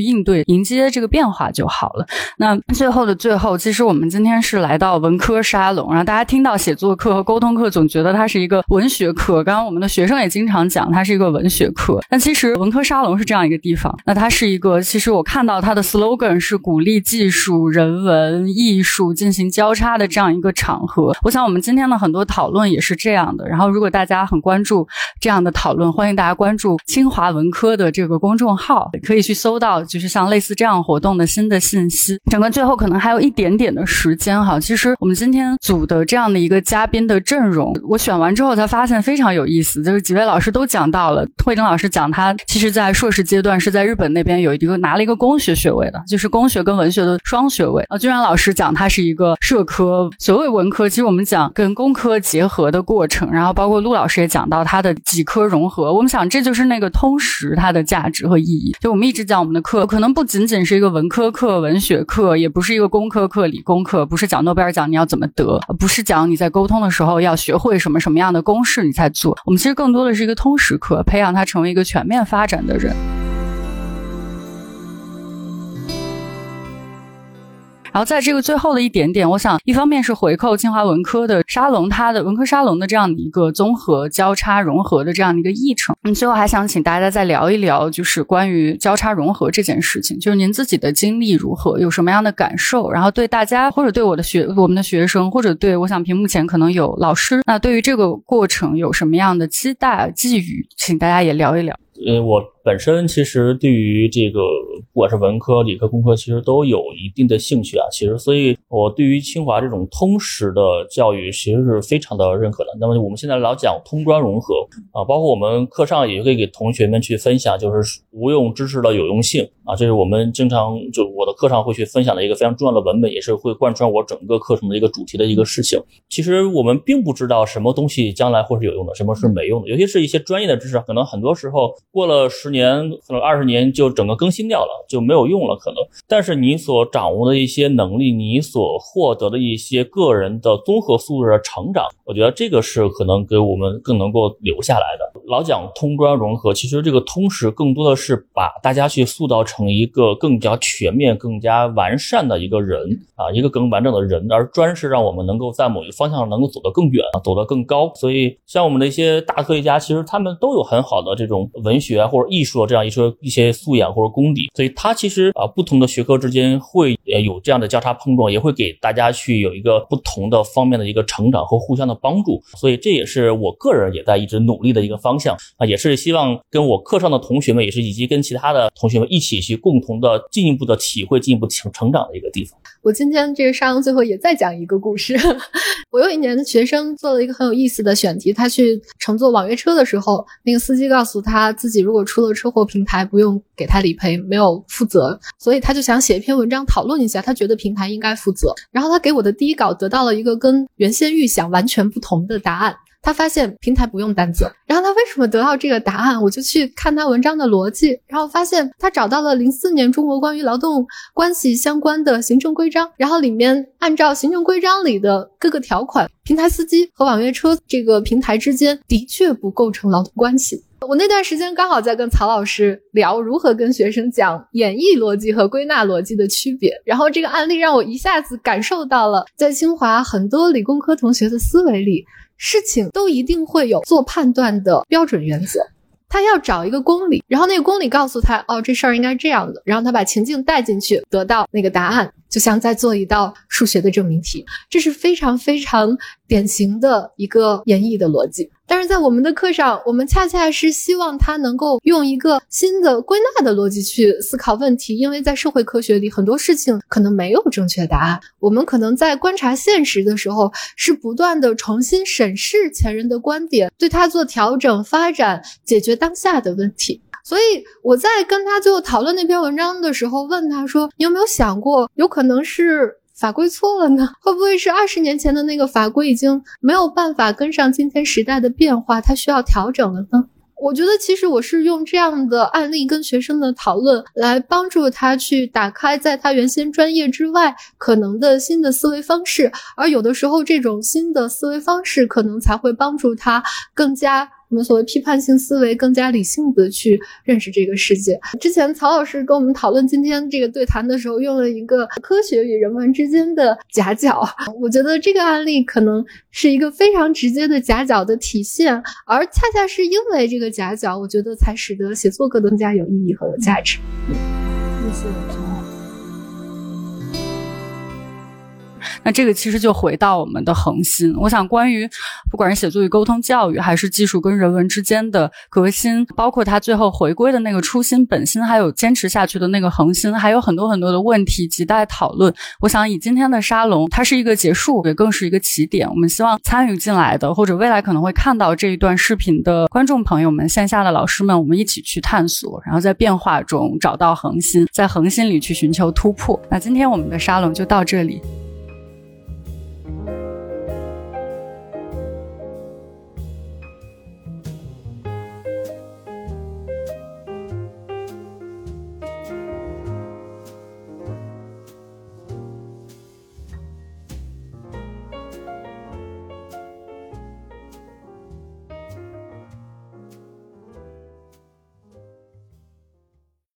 应对、迎接这个变化就好了。那最后的最后，其实我们今天是来到文科沙龙，然后大家听到写作课和沟通课，总觉得它是一个文学课。刚刚我们的学生也经常讲，它是一个文学课。但其实文科沙龙是这样一个地方，那它是一个，其实我看到它的 slogan 是鼓励技术、人文、艺术进行交叉的这样一个场合。我想我们今天的很多讨论也是这样的。然后，如果大家很关注这样的讨论，欢迎大家关注清华文科的这个公众号，可以去搜到就是像类似这样活动的新的信息。整个最后可能还有一点点的时间哈，其实我们今天组的这样的一个嘉宾的阵容，我选完之后才发现非常有意思，就是几位老师都讲到了。慧珍老师讲他其实在硕士阶段是在日本那边有一个拿了一个工学学位的，就是工学跟文学的双学位。啊，君然老师讲他是一个社科，所谓文科，其实我们讲跟工科结合的过程。然后包括陆老师也讲到他的几科融合，我们想这就是那个通识它的价值和意义。就我们一直讲我们的课可能不仅仅是一个文科课、文学课，也不是一个工科课、理工课，不是讲诺贝尔奖你要怎么得，不是讲你在沟通的时候要学会什么什么样的公式你才我们其实更多的是一个通识课，培养他成为一个全面发展的人。然后在这个最后的一点点，我想一方面是回扣清华文科的沙龙，它的文科沙龙的这样的一个综合交叉融合的这样的一个议程。嗯，最后还想请大家再聊一聊，就是关于交叉融合这件事情，就是您自己的经历如何，有什么样的感受，然后对大家或者对我的学我们的学生，或者对我想屏幕前可能有老师，那对于这个过程有什么样的期待寄语，请大家也聊一聊。呃，我本身其实对于这个不管是文科、理科、工科，其实都有一定的兴趣啊。其实，所以我对于清华这种通识的教育，其实是非常的认可的。那么我们现在老讲通专融合啊，包括我们课上也会给同学们去分享，就是无用知识的有用性啊，这是我们经常就我的课上会去分享的一个非常重要的文本，也是会贯穿我整个课程的一个主题的一个事情。其实我们并不知道什么东西将来会是有用的，什么是没用的，尤其是一些专业的知识，可能很多时候。过了十年，年可能二十年就整个更新掉了，就没有用了。可能，但是你所掌握的一些能力，你所获得的一些个人的综合素质的成长，我觉得这个是可能给我们更能够留下来的。老讲通专融合，其实这个通识更多的是把大家去塑造成一个更加全面、更加完善的一个人啊，一个更完整的人，而专是让我们能够在某一方向能够走得更远啊，走得更高。所以，像我们的一些大科学家，其实他们都有很好的这种文。学或者艺艺术的这样一些一些素养或者功底，所以它其实啊不同的学科之间会有这样的交叉碰撞，也会给大家去有一个不同的方面的一个成长和互相的帮助。所以这也是我个人也在一直努力的一个方向啊，也是希望跟我课上的同学们，也是以及跟其他的同学们一起去共同的进一步的体会、进一步成成长的一个地方。我今天这个沙龙最后也再讲一个故事。我有一年的学生做了一个很有意思的选题，他去乘坐网约车的时候，那个司机告诉他自己如果出了车祸，平台不用给他理赔，没有负责，所以他就想写一篇文章讨论一下，他觉得平台应该负责。然后他给我的第一稿得到了一个跟原先预想完全不同的答案。他发现平台不用担责，然后他为什么得到这个答案？我就去看他文章的逻辑，然后发现他找到了零四年中国关于劳动关系相关的行政规章，然后里面按照行政规章里的各个条款，平台司机和网约车这个平台之间的确不构成劳动关系。我那段时间刚好在跟曹老师聊如何跟学生讲演绎逻辑和归纳逻辑的区别，然后这个案例让我一下子感受到了在清华很多理工科同学的思维里。事情都一定会有做判断的标准原则，他要找一个公理，然后那个公理告诉他，哦，这事儿应该这样的，然后他把情境带进去，得到那个答案。就像在做一道数学的证明题，这是非常非常典型的一个演绎的逻辑。但是在我们的课上，我们恰恰是希望他能够用一个新的归纳的逻辑去思考问题，因为在社会科学里，很多事情可能没有正确答案。我们可能在观察现实的时候，是不断的重新审视前人的观点，对他做调整、发展、解决当下的问题。所以我在跟他最后讨论那篇文章的时候，问他说：“你有没有想过，有可能是？”法规错了呢？会不会是二十年前的那个法规已经没有办法跟上今天时代的变化，它需要调整了呢？我觉得其实我是用这样的案例跟学生的讨论来帮助他去打开在他原先专业之外可能的新的思维方式，而有的时候这种新的思维方式可能才会帮助他更加。我们所谓批判性思维，更加理性的去认识这个世界。之前曹老师跟我们讨论今天这个对谈的时候，用了一个科学与人文之间的夹角。我觉得这个案例可能是一个非常直接的夹角的体现，而恰恰是因为这个夹角，我觉得才使得写作更加有意义和有价值。谢谢。那这个其实就回到我们的恒心。我想，关于不管是写作与沟通教育，还是技术跟人文之间的革新，包括他最后回归的那个初心本心，还有坚持下去的那个恒心，还有很多很多的问题亟待讨论。我想，以今天的沙龙，它是一个结束，也更是一个起点。我们希望参与进来的，或者未来可能会看到这一段视频的观众朋友们、线下的老师们，我们一起去探索，然后在变化中找到恒心，在恒心里去寻求突破。那今天我们的沙龙就到这里。